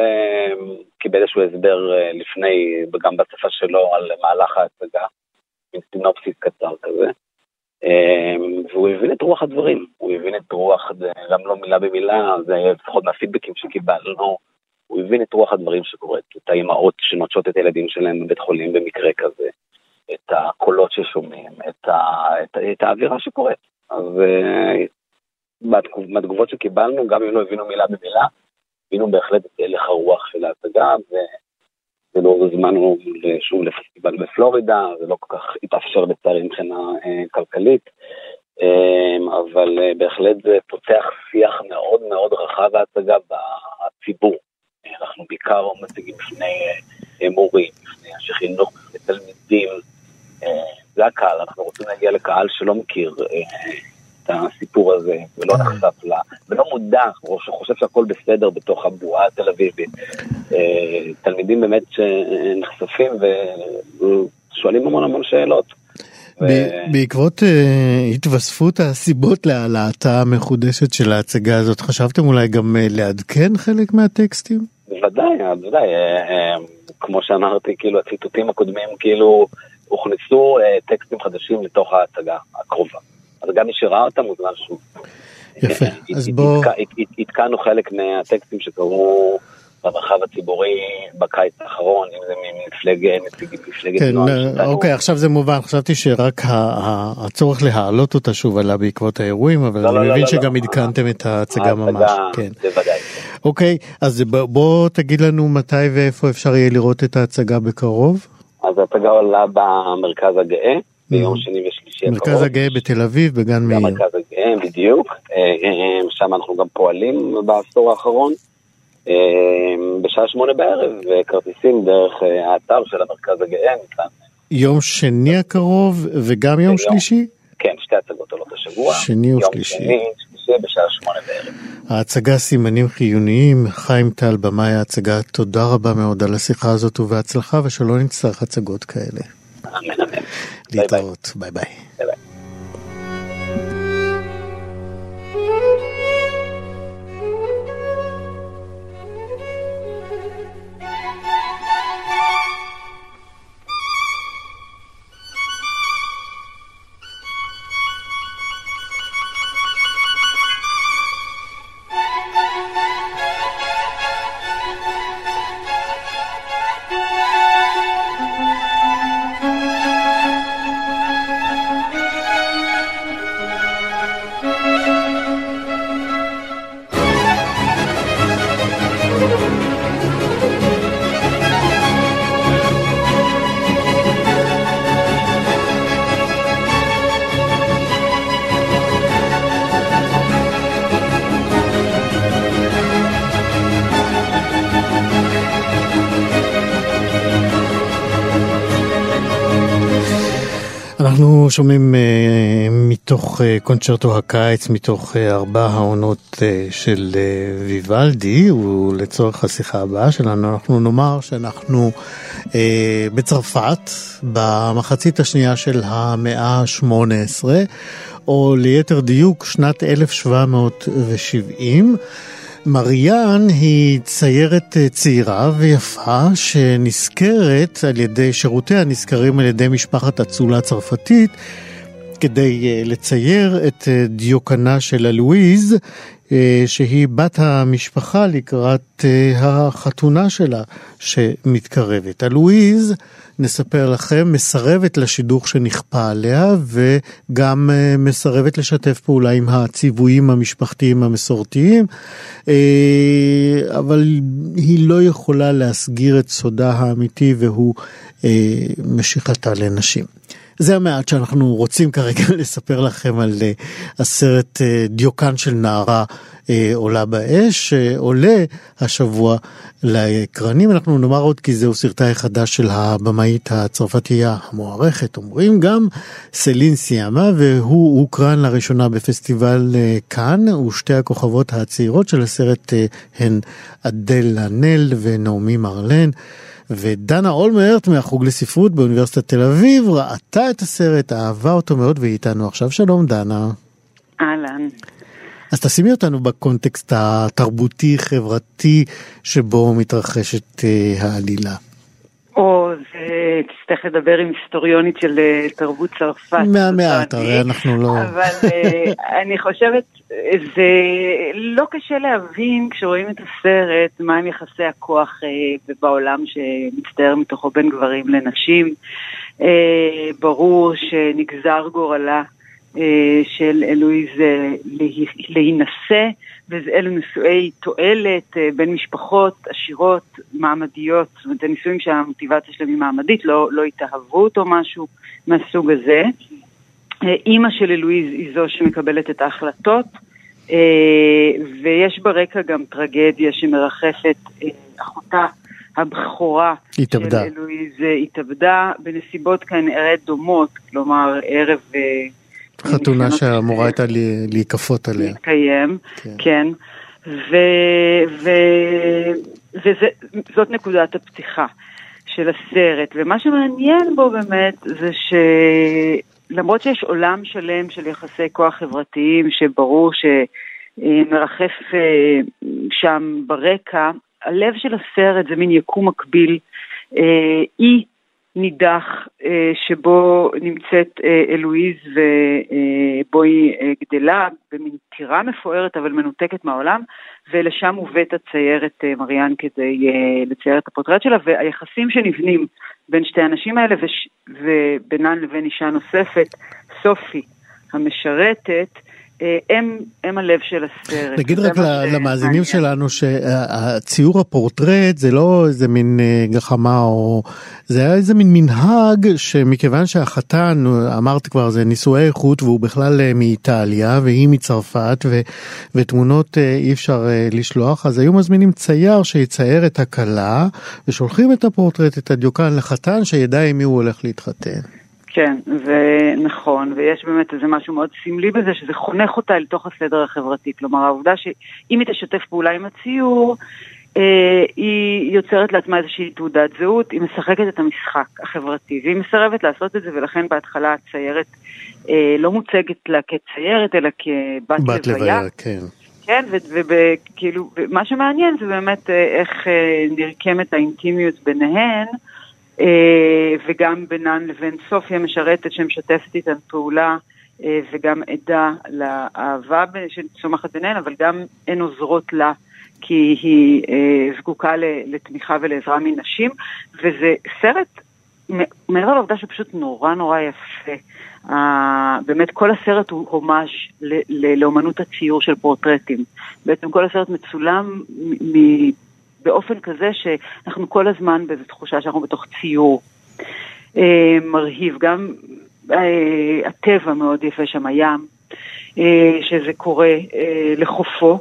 קיבל איזשהו הסבר לפני, גם בשפה שלו, על מהלך ההצגה, עם סינופסיס קצר כזה. והוא הבין את רוח הדברים, הוא הבין את רוח, גם לא מילה במילה, זה לפחות מהפידבקים שקיבלנו. הוא הבין את רוח הדברים שקורית, את האימהות שנוטשות את הילדים שלהם בבית חולים במקרה כזה, את הקולות ששומעים, את, ה, את, את האווירה שקורית. אז uh, מהתגובות שקיבלנו, גם אם לא הבינו מילה במילה, הבינו בהחלט את הלך הרוח של ההצגה, ולא הוזמנו שוב לפסטיבל בפלורידה, זה לא כל כך התאפשר לצערי מבחינה uh, כלכלית. Um, אבל uh, בהחלט זה פותח שיח מאוד מאוד רחב בהצגה בציבור. אנחנו בעיקר מציגים בפני אה, מורים, בפני אנשי חינוך, בפני תלמידים. אה, זה הקהל, אנחנו רוצים להגיע לקהל שלא מכיר אה, את הסיפור הזה, ולא כן. נחשף לה, ולא מודע, או שחושב שהכל בסדר בתוך הבועה התל אביבית. תלמידים באמת שנחשפים ושואלים המון המון שאלות. ו... בעקבות uh, התווספות הסיבות להעלאתה המחודשת של ההצגה הזאת, חשבתם אולי גם uh, לעדכן חלק מהטקסטים? בוודאי, בוודאי, אה, אה, כמו שאמרתי, כאילו הציטוטים הקודמים כאילו הוכנסו אה, טקסטים חדשים לתוך ההצגה הקרובה. אז גם מי שראה אותם מוזמן שוב. יפה, אז בואו... עדכנו חלק מהטקסטים שקרו במרחב הציבורי בקיץ האחרון, אם זה ממפלגת כן, נוער. אוקיי, עכשיו זה מובן, חשבתי שרק הצורך להעלות אותה שוב עלה בעקבות האירועים, אבל לא, אני לא, מבין לא, שגם עדכנתם את ההצגה ממש. כן. בוודאי. אוקיי, אז בוא תגיד לנו מתי ואיפה אפשר יהיה לראות את ההצגה בקרוב. אז ההצגה עולה במרכז הגאה. ביום שני ושלישי הקרוב. מרכז הגאה בתל אביב, בגן מאיר. במרכז הגאה, בדיוק. אה, אה, שם אנחנו גם פועלים בעשור האחרון. אמ, בשעה שמונה בערב, וכרטיסים דרך אה, האתר של המרכז הגאה ניתן. יום שני הקרוב וגם יום שלישי? כן, שתי הצגות עולות השבוע. שני ושלישי. יום שני, שלישי בשעה שמונה בערב. ההצגה סימנים חיוניים, חיים טל, במאי ההצגה, תודה רבה מאוד על השיחה הזאת ובהצלחה, ושלא נצטרך הצגות כאלה. אמן אמן. להתראות, ביי ביי. ביי ביי. שומעים uh, מתוך uh, קונצ'רטו הקיץ, מתוך uh, ארבע העונות uh, של uh, ויוולדי, ולצורך השיחה הבאה שלנו אנחנו נאמר שאנחנו uh, בצרפת במחצית השנייה של המאה ה-18, או ליתר דיוק שנת 1770. מריאן היא ציירת אה, צעירה ויפה שנזכרת על ידי, שירותיה נזכרים על ידי משפחת אצולה צרפתית כדי אה, לצייר את אה, דיוקנה של הלואיז, שהיא בת המשפחה לקראת החתונה שלה שמתקרבת. הלואיז נספר לכם, מסרבת לשידוך שנכפה עליה וגם אה, מסרבת לשתף פעולה עם הציוויים המשפחתיים המסורתיים, אה, אבל היא לא יכולה להסגיר את סודה האמיתי והוא אה, משיכתה לנשים. זה המעט שאנחנו רוצים כרגע לספר לכם על הסרט דיוקן של נערה עולה באש, שעולה השבוע לאקרנים. אנחנו נאמר עוד כי זהו סרטה החדש של הבמאית הצרפתייה המוערכת, אומרים גם סלין סיאמה, והוא הוקרן לראשונה בפסטיבל אה, כאן, ושתי הכוכבות הצעירות של הסרט אה, הן אדל לנל ונעמי מרלן. ודנה אולמרט מהחוג לספרות באוניברסיטת תל אביב ראתה את הסרט, אהבה אותו מאוד והיא איתנו עכשיו. שלום דנה. אהלן. אז תשימי אותנו בקונטקסט התרבותי-חברתי שבו מתרחשת אה, העלילה. או, זה תצטרך לדבר עם היסטוריונית של אה, תרבות צרפת. מהמעט, הרי אנחנו לא... אבל אה, אני חושבת, זה לא קשה להבין כשרואים את הסרט, מהם יחסי הכוח בעולם שמצטער מתוכו בין גברים לנשים. ברור שנגזר גורלה אה, של אלוהיז להינשא, ואלו נישואי תועלת אה, בין משפחות עשירות, מעמדיות, זאת אומרת, זה נישואים שהמוטיבציה שלהם היא מעמדית, לא, לא התאהבות או משהו מהסוג הזה. אה, אימא של אלוהיז היא זו שמקבלת את ההחלטות, ויש ברקע גם טרגדיה שמרחפת אחותה. הבכורה התאבדה. של אלוהיז התאבדה בנסיבות כנראה דומות, כלומר ערב חתונה שאמורה הייתה להיקפות עליה. להתקיים, כן. כן. ו, ו, וזאת נקודת הפתיחה של הסרט. ומה שמעניין בו באמת זה שלמרות שיש עולם שלם של יחסי כוח חברתיים שברור שמרחף אה, שם ברקע, הלב של הסרט זה מין יקום מקביל. אה, אי נידח אה, שבו נמצאת אה, אלואיז ובו היא אה, גדלה במין טירה מפוארת אבל מנותקת מהעולם ולשם מובאת הציירת מריאן כדי לצייר את הפורטרט שלה והיחסים שנבנים בין שתי הנשים האלה. ובינן לבין אישה נוספת, סופי המשרתת, הם, הם הלב של הסרט. נגיד רק למאזינים שלנו שהציור הפורטרט זה לא איזה מין אה, גחמה או זה היה איזה מין מנהג שמכיוון שהחתן אמרת כבר זה נישואי איכות והוא בכלל אה, מאיטליה והיא מצרפת ו, ותמונות אי אפשר לשלוח אז היו מזמינים צייר שיצייר את הכלה ושולחים את הפורטרט את הדיוקן לחתן שידע עם מי הוא הולך להתחתן. כן, ונכון, ויש באמת איזה משהו מאוד סמלי בזה, שזה חונך אותה אל תוך הסדר החברתי. כלומר, העובדה שאם היא תשתף פעולה עם הציור, אה, היא יוצרת לעצמה איזושהי תעודת זהות, היא משחקת את המשחק החברתי, והיא מסרבת לעשות את זה, ולכן בהתחלה הציירת אה, לא מוצגת לה כציירת, אלא כבת בת לוויה. לוויה, כן. כן, וכאילו, מה שמעניין זה באמת אה, איך אה, נרקמת האינטימיות ביניהן. אה, וגם בינן לבין סופיה משרתת שמשתפת איתן פעולה אה, וגם עדה לאהבה שצומחת ביניהן, אבל גם הן עוזרות לה. כי היא אה, זקוקה לתמיכה ולעזרה מנשים, וזה סרט, מעבר לעובדה שפשוט נורא נורא יפה. Uh, באמת כל הסרט הוא הומאז' לאומנות הציור של פורטרטים. בעצם כל הסרט מצולם באופן כזה שאנחנו כל הזמן באיזו תחושה שאנחנו בתוך ציור אה, מרהיב. גם אה, הטבע מאוד יפה שם, הים, אה, שזה קורה אה, לחופו.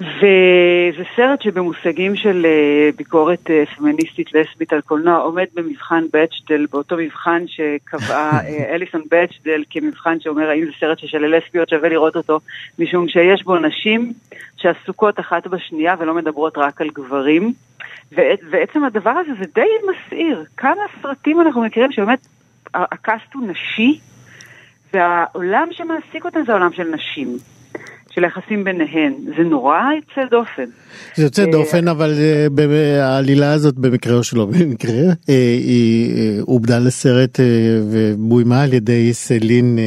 וזה סרט שבמושגים של אה, ביקורת אה, פמיניסטית לסבית על קולנוע עומד במבחן בצ'דל, באותו מבחן שקבעה אה, אליסון בצ'דל כמבחן שאומר האם זה סרט ששל לסביות שווה לראות אותו, משום שיש בו נשים שעסוקות אחת בשנייה ולא מדברות רק על גברים. ועצם הדבר הזה זה די מסעיר. כמה סרטים אנחנו מכירים שבאמת הקאסט הוא נשי, והעולם שמעסיק אותם זה העולם של נשים. של היחסים ביניהן. זה נורא יוצא דופן. זה יוצא אה, דופן, אבל אה, העלילה הזאת במקרה או שלא במקרה, אה, היא עובדה לסרט ובוימה על ידי סלין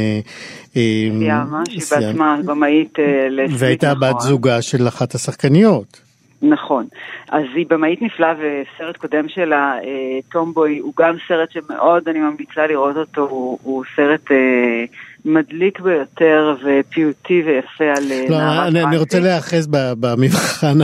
סיאמה, שהיא בעצמה במאית לסבית. והייתה בת נכון. זוגה של אחת השחקניות. נכון. אז היא במאית נפלאה וסרט קודם שלה, טומבוי, הוא גם סרט שמאוד אני ממליצה לראות אותו, הוא, הוא סרט אה, מדליק ביותר ופיוטי ויפה על אה, לא, נערה אני, אני רוצה להיאחז במבחן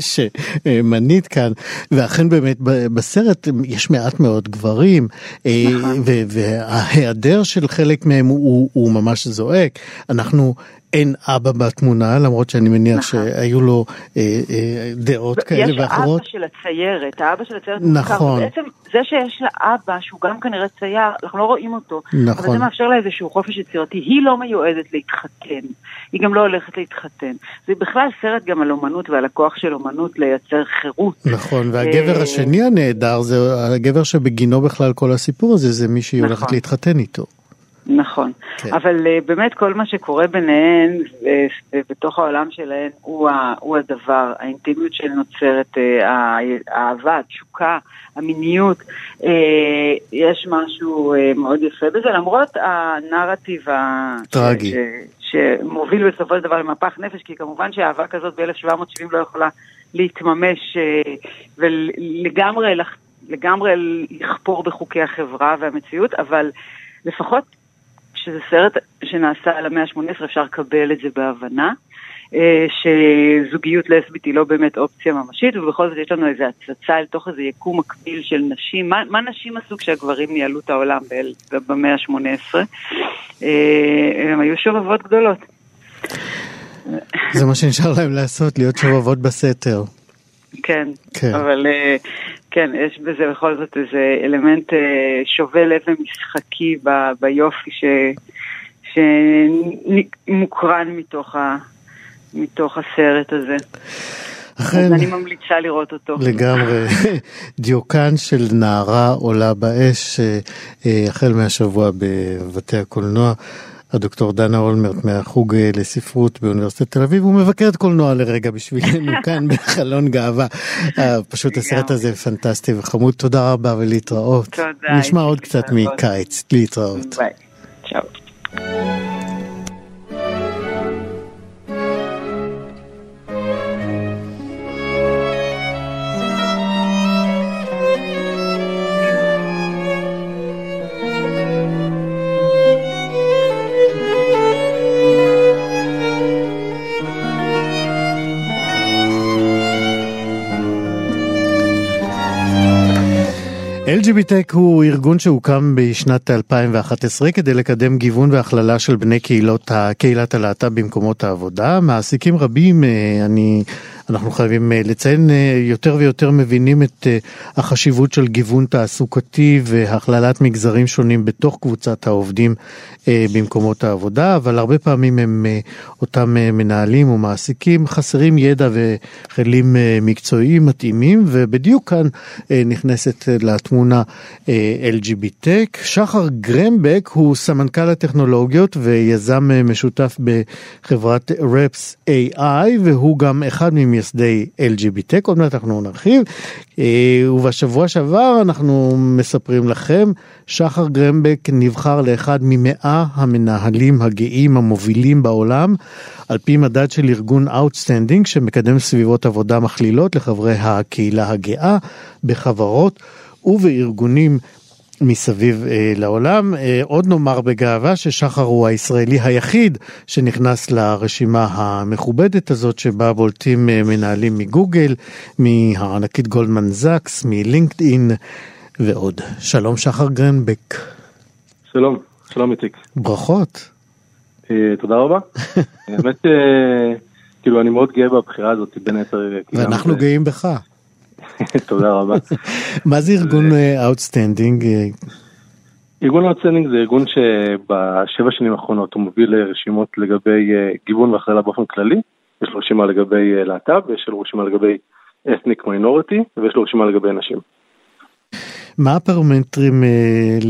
שמנית כאן, ואכן באמת בסרט יש מעט מאוד גברים, אה, נכון. וההיעדר של חלק מהם הוא, הוא ממש זועק. אנחנו אין אבא בתמונה, למרות שאני מניח נכון. שהיו לו אה, אה, דעות כאלה ואחרות. יש אבא של הציירת, האבא של הציירת נכון. בעצם זה שיש לה אבא, שהוא גם כנראה צייר, אנחנו לא רואים אותו, נכון. אבל זה נכון. מאפשר לה איזשהו חופש יצירתי. היא לא מיועדת להתחתן, היא גם לא הולכת להתחתן. זה בכלל סרט גם על אומנות ועל הכוח של אומנות לייצר חירות. נכון, והגבר אה, השני הנהדר זה הגבר שבגינו בכלל כל הסיפור הזה, זה מי שהיא נכון. הולכת להתחתן איתו. נכון, כן. אבל uh, באמת כל מה שקורה ביניהן uh, בתוך העולם שלהן הוא, ה, הוא הדבר, האינטימיות שנוצרת, uh, האהבה, התשוקה, המיניות, uh, יש משהו uh, מאוד יפה בזה, למרות הנרטיב טרגי. ש, ש, שמוביל בסופו של דבר למפח נפש, כי כמובן שאהבה כזאת ב-1770 לא יכולה להתממש uh, ולגמרי לגמרי לכפור בחוקי החברה והמציאות, אבל לפחות שזה סרט שנעשה על המאה ה-18, אפשר לקבל את זה בהבנה. אה, שזוגיות לסבית היא לא באמת אופציה ממשית, ובכל זאת יש לנו איזו הצצה אל תוך איזה יקום מקביל של נשים. מה, מה נשים עשו כשהגברים ניהלו את העולם במאה ה-18? אה, הם היו שובבות גדולות. זה מה שנשאר להם לעשות, להיות שובבות בסתר. כן, כן. אבל אה, כן, יש בזה בכל זאת איזה אלמנט אה, שובה לב ומשחקי ב, ביופי ש, שמוקרן מתוך, ה, מתוך הסרט הזה. אכן, אני ממליצה לראות אותו. לגמרי. דיוקן של נערה עולה באש, אה, החל מהשבוע בבתי הקולנוע. הדוקטור דנה אולמרט מהחוג אה, לספרות באוניברסיטת תל אביב, הוא מבקר את קולנוע לרגע בשבילנו כאן בחלון גאווה. אה, פשוט הסרט הזה פנטסטי וחמוד, תודה רבה ולהתראות. תודה. נשמע עוד קצת מקיץ, להתראות. ביי. צ'או. LGBTech הוא ארגון שהוקם בשנת 2011 כדי לקדם גיוון והכללה של בני קהילות, קהילת הלהט"ב במקומות העבודה. מעסיקים רבים, אה, אני אנחנו חייבים אה, לציין, אה, יותר ויותר מבינים את אה, החשיבות של גיוון תעסוקתי והכללת מגזרים שונים בתוך קבוצת העובדים במקומות העבודה, אבל הרבה פעמים הם אותם מנהלים ומעסיקים חסרים ידע וכלים מקצועיים מתאימים, ובדיוק כאן נכנסת לתמונה LGBTech. שחר גרמבק הוא סמנכ"ל הטכנולוגיות ויזם משותף בחברת רפס AI, והוא גם אחד ממ... ממייסדי LGBT, עוד מעט אנחנו נרחיב, אה, ובשבוע שעבר אנחנו מספרים לכם, שחר גרמבק נבחר לאחד ממאה המנהלים הגאים המובילים בעולם, על פי מדד של ארגון Outstanding שמקדם סביבות עבודה מכלילות לחברי הקהילה הגאה בחברות ובארגונים מסביב אה, לעולם. אה, עוד נאמר בגאווה ששחר הוא הישראלי היחיד שנכנס לרשימה המכובדת הזאת שבה בולטים אה, מנהלים מגוגל, מהענקית גולדמן זקס, מלינקדאין ועוד. שלום שחר גרנבק. שלום, שלום איציק. ברכות. אה, תודה רבה. האמת אה, כאילו, אני מאוד גאה בבחירה הזאת, בין היתר. ואנחנו גאים בך. תודה רבה. מה זה ארגון Outstanding? ארגון Outstanding זה ארגון שבשבע שנים האחרונות הוא מוביל רשימות לגבי גיוון והכללה באופן כללי. יש לו רשימה לגבי להט"ב, יש לו רשימה לגבי ethnic minority, ויש לו רשימה לגבי נשים. מה הפרמטרים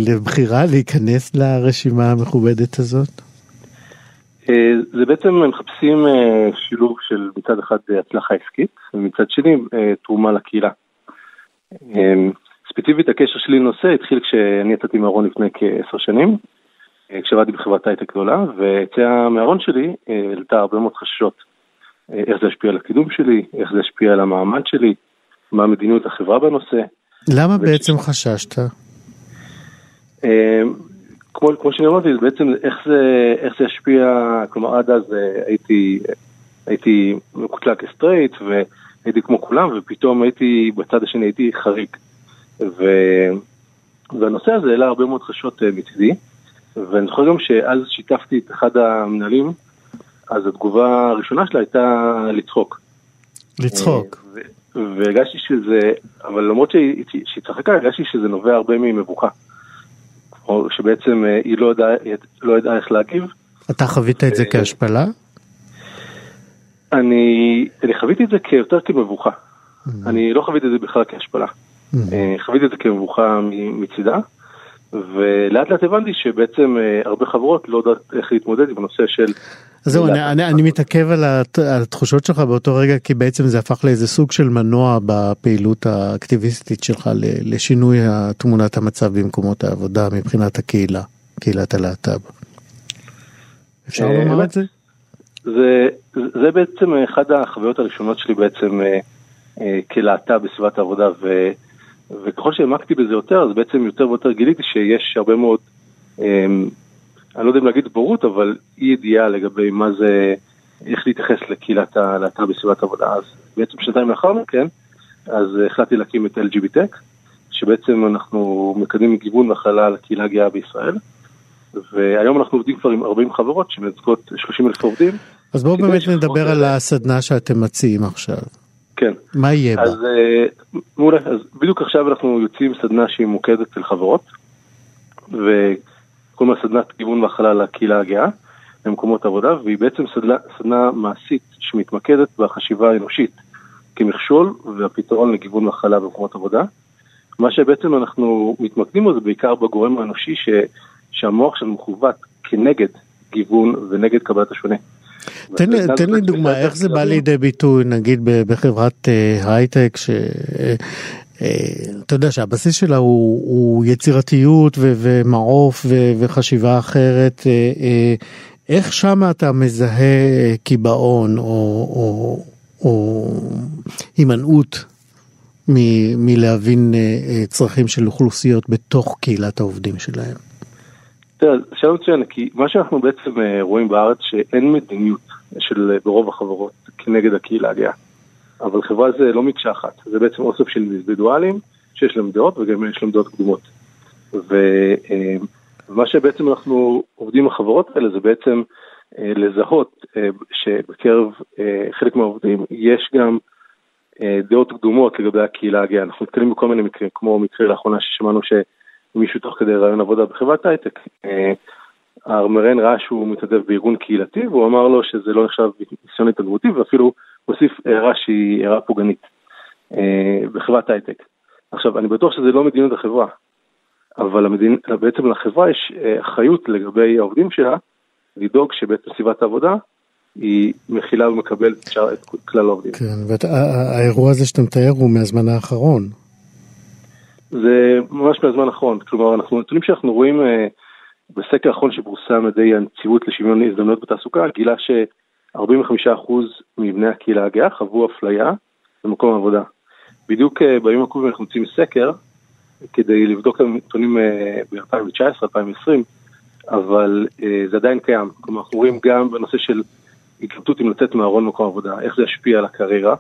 לבחירה להיכנס לרשימה המכובדת הזאת? זה בעצם מחפשים שילוב של מצד אחד הצלחה עסקית, ומצד שני תרומה לקהילה. ספציפית הקשר שלי לנושא התחיל כשאני יצאתי מהארון לפני כעשר שנים, כשעבדתי בחברת הייטק גדולה, ויציאה מהארון שלי העלתה הרבה מאוד חששות. איך זה ישפיע על הקידום שלי, איך זה ישפיע על המעמד שלי, מה מדיניות החברה בנושא. למה בעצם חששת? כמו, כמו שאני אמרתי, בעצם איך זה, איך זה ישפיע, כלומר עד אז הייתי, הייתי מקוטלג כ straight והייתי כמו כולם ופתאום הייתי, בצד השני הייתי חריג. ו, והנושא הזה העלה הרבה מאוד חששות מצידי ואני זוכר גם שאז שיתפתי את אחד המנהלים, אז התגובה הראשונה שלה הייתה לצחוק. לצחוק. והרגשתי שזה, אבל למרות שהיא צחקה, הרגשתי שזה נובע הרבה ממבוכה. או שבעצם היא לא ידעה לא ידע איך להגיב. אתה חווית את זה כהשפלה? אני, אני חוויתי את זה יותר כמבוכה. אני לא חוויתי את זה בכלל כהשפלה. חוויתי את זה כמבוכה מצידה, ולאט לאט הבנתי שבעצם הרבה חברות לא יודעת איך להתמודד עם הנושא של... זהו, אני, אני, אני מתעכב על התחושות שלך באותו רגע, כי בעצם זה הפך לאיזה סוג של מנוע בפעילות האקטיביסטית שלך לשינוי תמונת המצב במקומות העבודה מבחינת הקהילה, קהילת הלהט"ב. אפשר לומר את זה? זה? זה בעצם אחד החוויות הראשונות שלי בעצם כלהט"ב בסביבת העבודה, ו, וככל שהעמקתי בזה יותר, אז בעצם יותר ויותר גיליתי שיש הרבה מאוד... אני לא יודע אם להגיד בורות, אבל אי ידיעה לגבי מה זה, איך להתייחס לקהילת הלהט"ב בסביבת עבודה. אז בעצם שנתיים לאחר מכן, אז החלטתי להקים את LGBTech, שבעצם אנחנו מקדמים גיוון והכללה לקהילה הגאה בישראל. והיום אנחנו עובדים כבר עם 40 חברות שמייצגות 30 אלף עובדים. אז בואו באמת נדבר על הסדנה שאתם מציעים עכשיו. כן. מה יהיה בה? אז מעולה, אז בדיוק עכשיו אנחנו יוצאים סדנה שהיא מוקדת של חברות. ו... קוראים לה סדנת גיוון והכלה לקהילה הגאה במקומות עבודה, והיא בעצם סדנה, סדנה מעשית שמתמקדת בחשיבה האנושית כמכשול והפתרון לגיוון והכלה במקומות עבודה. מה שבעצם אנחנו מתמקדים בו זה בעיקר בגורם האנושי ש, שהמוח שלנו מכוות כנגד גיוון ונגד קבלת השונה. תן לי, תן לי דוגמה, איך זה בא לידי ביטוי, נגיד בחברת הייטק, ש... אתה יודע שהבסיס שלה הוא, הוא יצירתיות ו- ומעוף ו- וחשיבה אחרת. איך שם אתה מזהה קיבעון או, או, או הימנעות מ- מלהבין צרכים של אוכלוסיות בתוך קהילת העובדים שלהם? תראה, שאלה מצוינת, כי מה שאנחנו בעצם רואים בארץ שאין מדיניות של ברוב החברות כנגד הקהילה הגאה. אבל חברה זה לא מקשה אחת, זה בעצם אוסף של אינדיבידואלים שיש להם דעות וגם יש להם דעות קדומות. ומה שבעצם אנחנו עובדים החברות האלה זה בעצם לזהות שבקרב חלק מהעובדים יש גם דעות קדומות לגבי הקהילה הגאה. אנחנו נתקלים בכל מיני מקרים, כמו מקרה לאחרונה ששמענו שמישהו תוך כדי רעיון עבודה בחברת הייטק, המראיין ראה שהוא מתנדב בארגון קהילתי והוא אמר לו שזה לא נחשב ניסיון התנדבותי ואפילו הוסיף הערה שהיא הערה פוגענית אה, בחברת הייטק. עכשיו, אני בטוח שזה לא מדיניות החברה, אבל המדינ... בעצם לחברה יש אה, אחריות לגבי העובדים שלה, לדאוג שבעצם סביבת העבודה היא מכילה ומקבלת את כלל העובדים. כן, והאירוע הזה שאתה מתאר הוא מהזמן האחרון. זה ממש מהזמן האחרון, כלומר, אנחנו נתונים שאנחנו רואים אה, בסקר האחרון שפורסם על ידי הנציבות לשוויון הזדמנויות בתעסוקה, גילה ש... 45% מבני הקהילה הגאה חוו אפליה במקום העבודה. בדיוק ביום הקרובים אנחנו יוצאים סקר כדי לבדוק את הנתונים ב-2019-2020, אבל זה עדיין קיים. כלומר, אנחנו רואים גם בנושא של התלבטות אם לצאת מהארון במקום העבודה, איך זה ישפיע על הקריירה,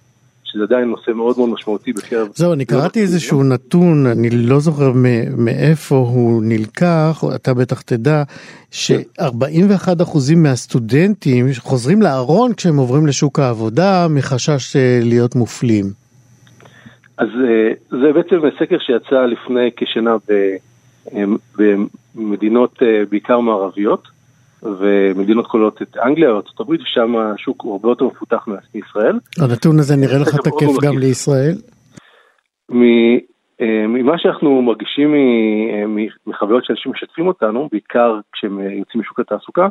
שזה עדיין נושא מאוד מאוד משמעותי בקרב... זהו, אני קראתי איזשהו נתון, אני לא זוכר מאיפה הוא נלקח, אתה בטח תדע, ש-41% מהסטודנטים חוזרים לארון כשהם עוברים לשוק העבודה מחשש אה, להיות מופלים. אז אה, זה בעצם סקר שיצא לפני כשנה במדינות בעיקר מערביות. ומדינות כוללות את אנגליה, ארצות הברית, ושם השוק הוא הרבה יותר מפותח מישראל. הנתון הזה נראה לך תקף גם לישראל? אה, ממה שאנחנו מרגישים אה, מחוויות שאנשים משתפים אותנו, בעיקר כשהם אה, יוצאים משוק התעסוקה,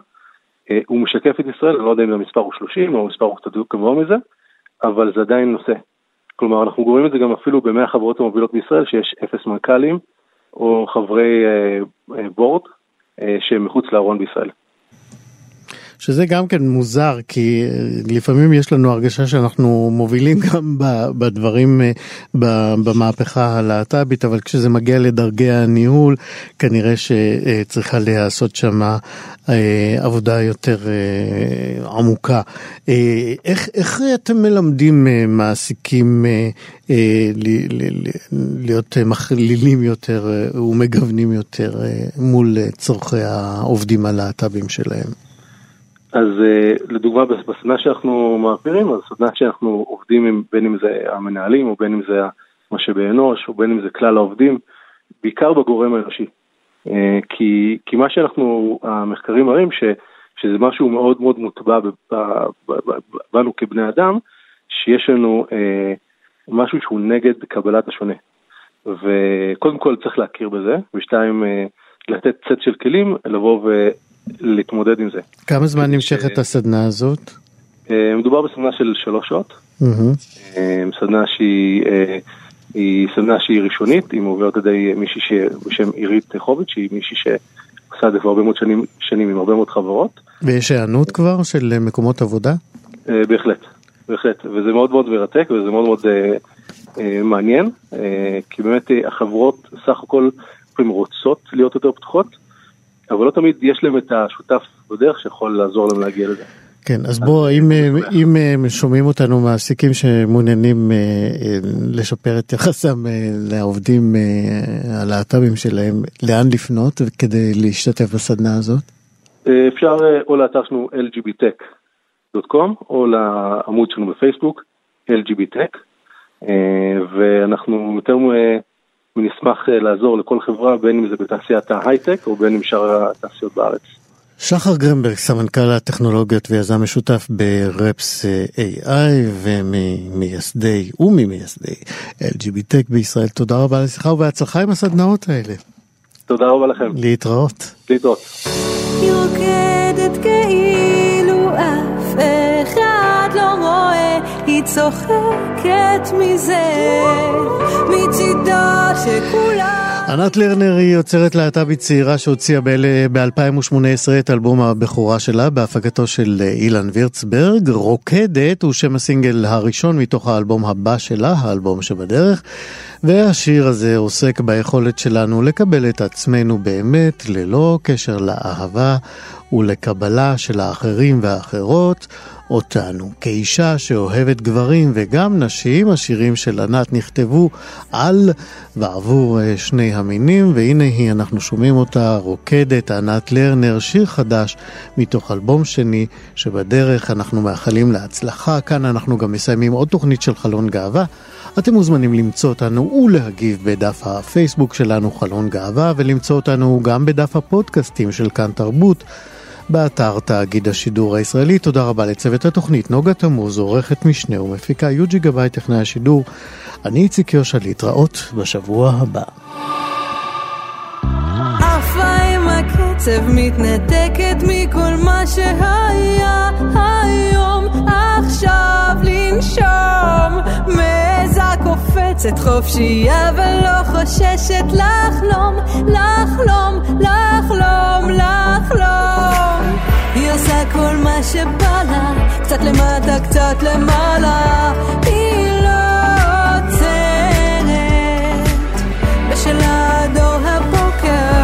הוא משקף את ישראל, אני לא יודע אם המספר הוא 30 או המספר הוא קצת גבוה מזה, אבל זה עדיין נושא. כלומר, אנחנו רואים את זה גם אפילו במאה החברות המובילות בישראל, שיש אפס מנכ"לים או חברי בורד שהם מחוץ לארון בישראל. שזה גם כן מוזר, כי אה, לפעמים יש לנו הרגשה שאנחנו מובילים גם בדברים, אה, במהפכה הלהט"בית, אבל כשזה מגיע לדרגי הניהול, כנראה שצריכה להיעשות שם אה, עבודה יותר עמוקה. איך, איך אתם מלמדים מעסיקים להיות מכלילים יותר ומגוונים יותר מול צורכי העובדים הלהט"בים שלהם? אז uh, לדוגמה בסדנה שאנחנו מעבירים, אז סדנה שאנחנו עובדים עם, בין אם זה המנהלים או בין אם זה משאבי אנוש או בין אם זה כלל העובדים, בעיקר בגורם האנושי. Uh, כי, כי מה שאנחנו, המחקרים מראים ש, שזה משהו מאוד מאוד מוטבע בנו כבני אדם, שיש לנו uh, משהו שהוא נגד קבלת השונה. וקודם כל צריך להכיר בזה, ושתיים, uh, לתת סט של כלים, לבוא ו... להתמודד עם זה. כמה זמן נמשכת הסדנה הזאת? אה, מדובר בסדנה של שלוש שעות. אה, סדנה שהיא... אה, היא סדנה שהיא ראשונית, היא מעוברת על ידי מישהי בשם עירית חוביץ', שהיא מישהי שעושה את זה כבר הרבה מאוד שנים, שנים עם הרבה מאוד חברות. ויש היענות כבר של מקומות עבודה? בהחלט, בהחלט, וזה מאוד מאוד מרתק וזה מאוד מאוד מעניין, כי באמת החברות סך הכל רוצות להיות יותר פתוחות, אבל לא תמיד יש להם את השותף בדרך שיכול לעזור להם להגיע לזה. כן, אז בוא, אם, אם אם שומעים אותנו מעסיקים שמעוניינים אה, אה, לשפר את יחסם אה, לעובדים הלהט"בים שלהם, לאן לפנות כדי להשתתף בסדנה הזאת? אפשר או לאתר שלנו lgbtech.com או לעמוד שלנו בפייסבוק, lgbtech, ואנחנו יותר ונשמח אה, לעזור לכל חברה, בין אם זה בתעשיית ההייטק או בין אם שאר התעשיות בארץ. שחר גרמברג, סמנכ"ל הטכנולוגיות ויזם משותף ברפס אה, AI וממייסדי וממייסדי LGBTech בישראל. תודה רבה על השיחה ובהצלחה עם הסדנאות האלה. תודה רבה לכם. להתראות. להתראות. היא צוחקת מזה, מצידה שכולם... ענת לרנר היא יוצרת להט"בית צעירה שהוציאה ב-2018 את אלבום הבכורה שלה בהפקתו של אילן וירצברג. רוקדת הוא שם הסינגל הראשון מתוך האלבום הבא שלה, האלבום שבדרך. והשיר הזה עוסק ביכולת שלנו לקבל את עצמנו באמת ללא קשר לאהבה ולקבלה של האחרים והאחרות. אותנו. כאישה שאוהבת גברים וגם נשים, השירים של ענת נכתבו על ועבור אה, שני המינים, והנה היא, אנחנו שומעים אותה רוקדת, ענת לרנר, שיר חדש מתוך אלבום שני שבדרך אנחנו מאחלים להצלחה. כאן אנחנו גם מסיימים עוד תוכנית של חלון גאווה. אתם מוזמנים למצוא אותנו ולהגיב בדף הפייסבוק שלנו חלון גאווה ולמצוא אותנו גם בדף הפודקאסטים של כאן תרבות. באתר תאגיד השידור הישראלי. תודה רבה לצוות התוכנית, נוגה תמוז, עורכת משנה ומפיקה יוג'י גבאי, טכנאי השידור. אני איציק יושע, להתראות בשבוע הבא. בעצב מתנתקת מכל מה שהיה. היום עכשיו לנשום. מעזה קופצת חופשייה ולא חוששת לחלום לחלום לחלום לחלום. היא עושה כל מה שבא לה קצת למטה קצת למעלה. היא לא עוצרת. בשל עד הבוקר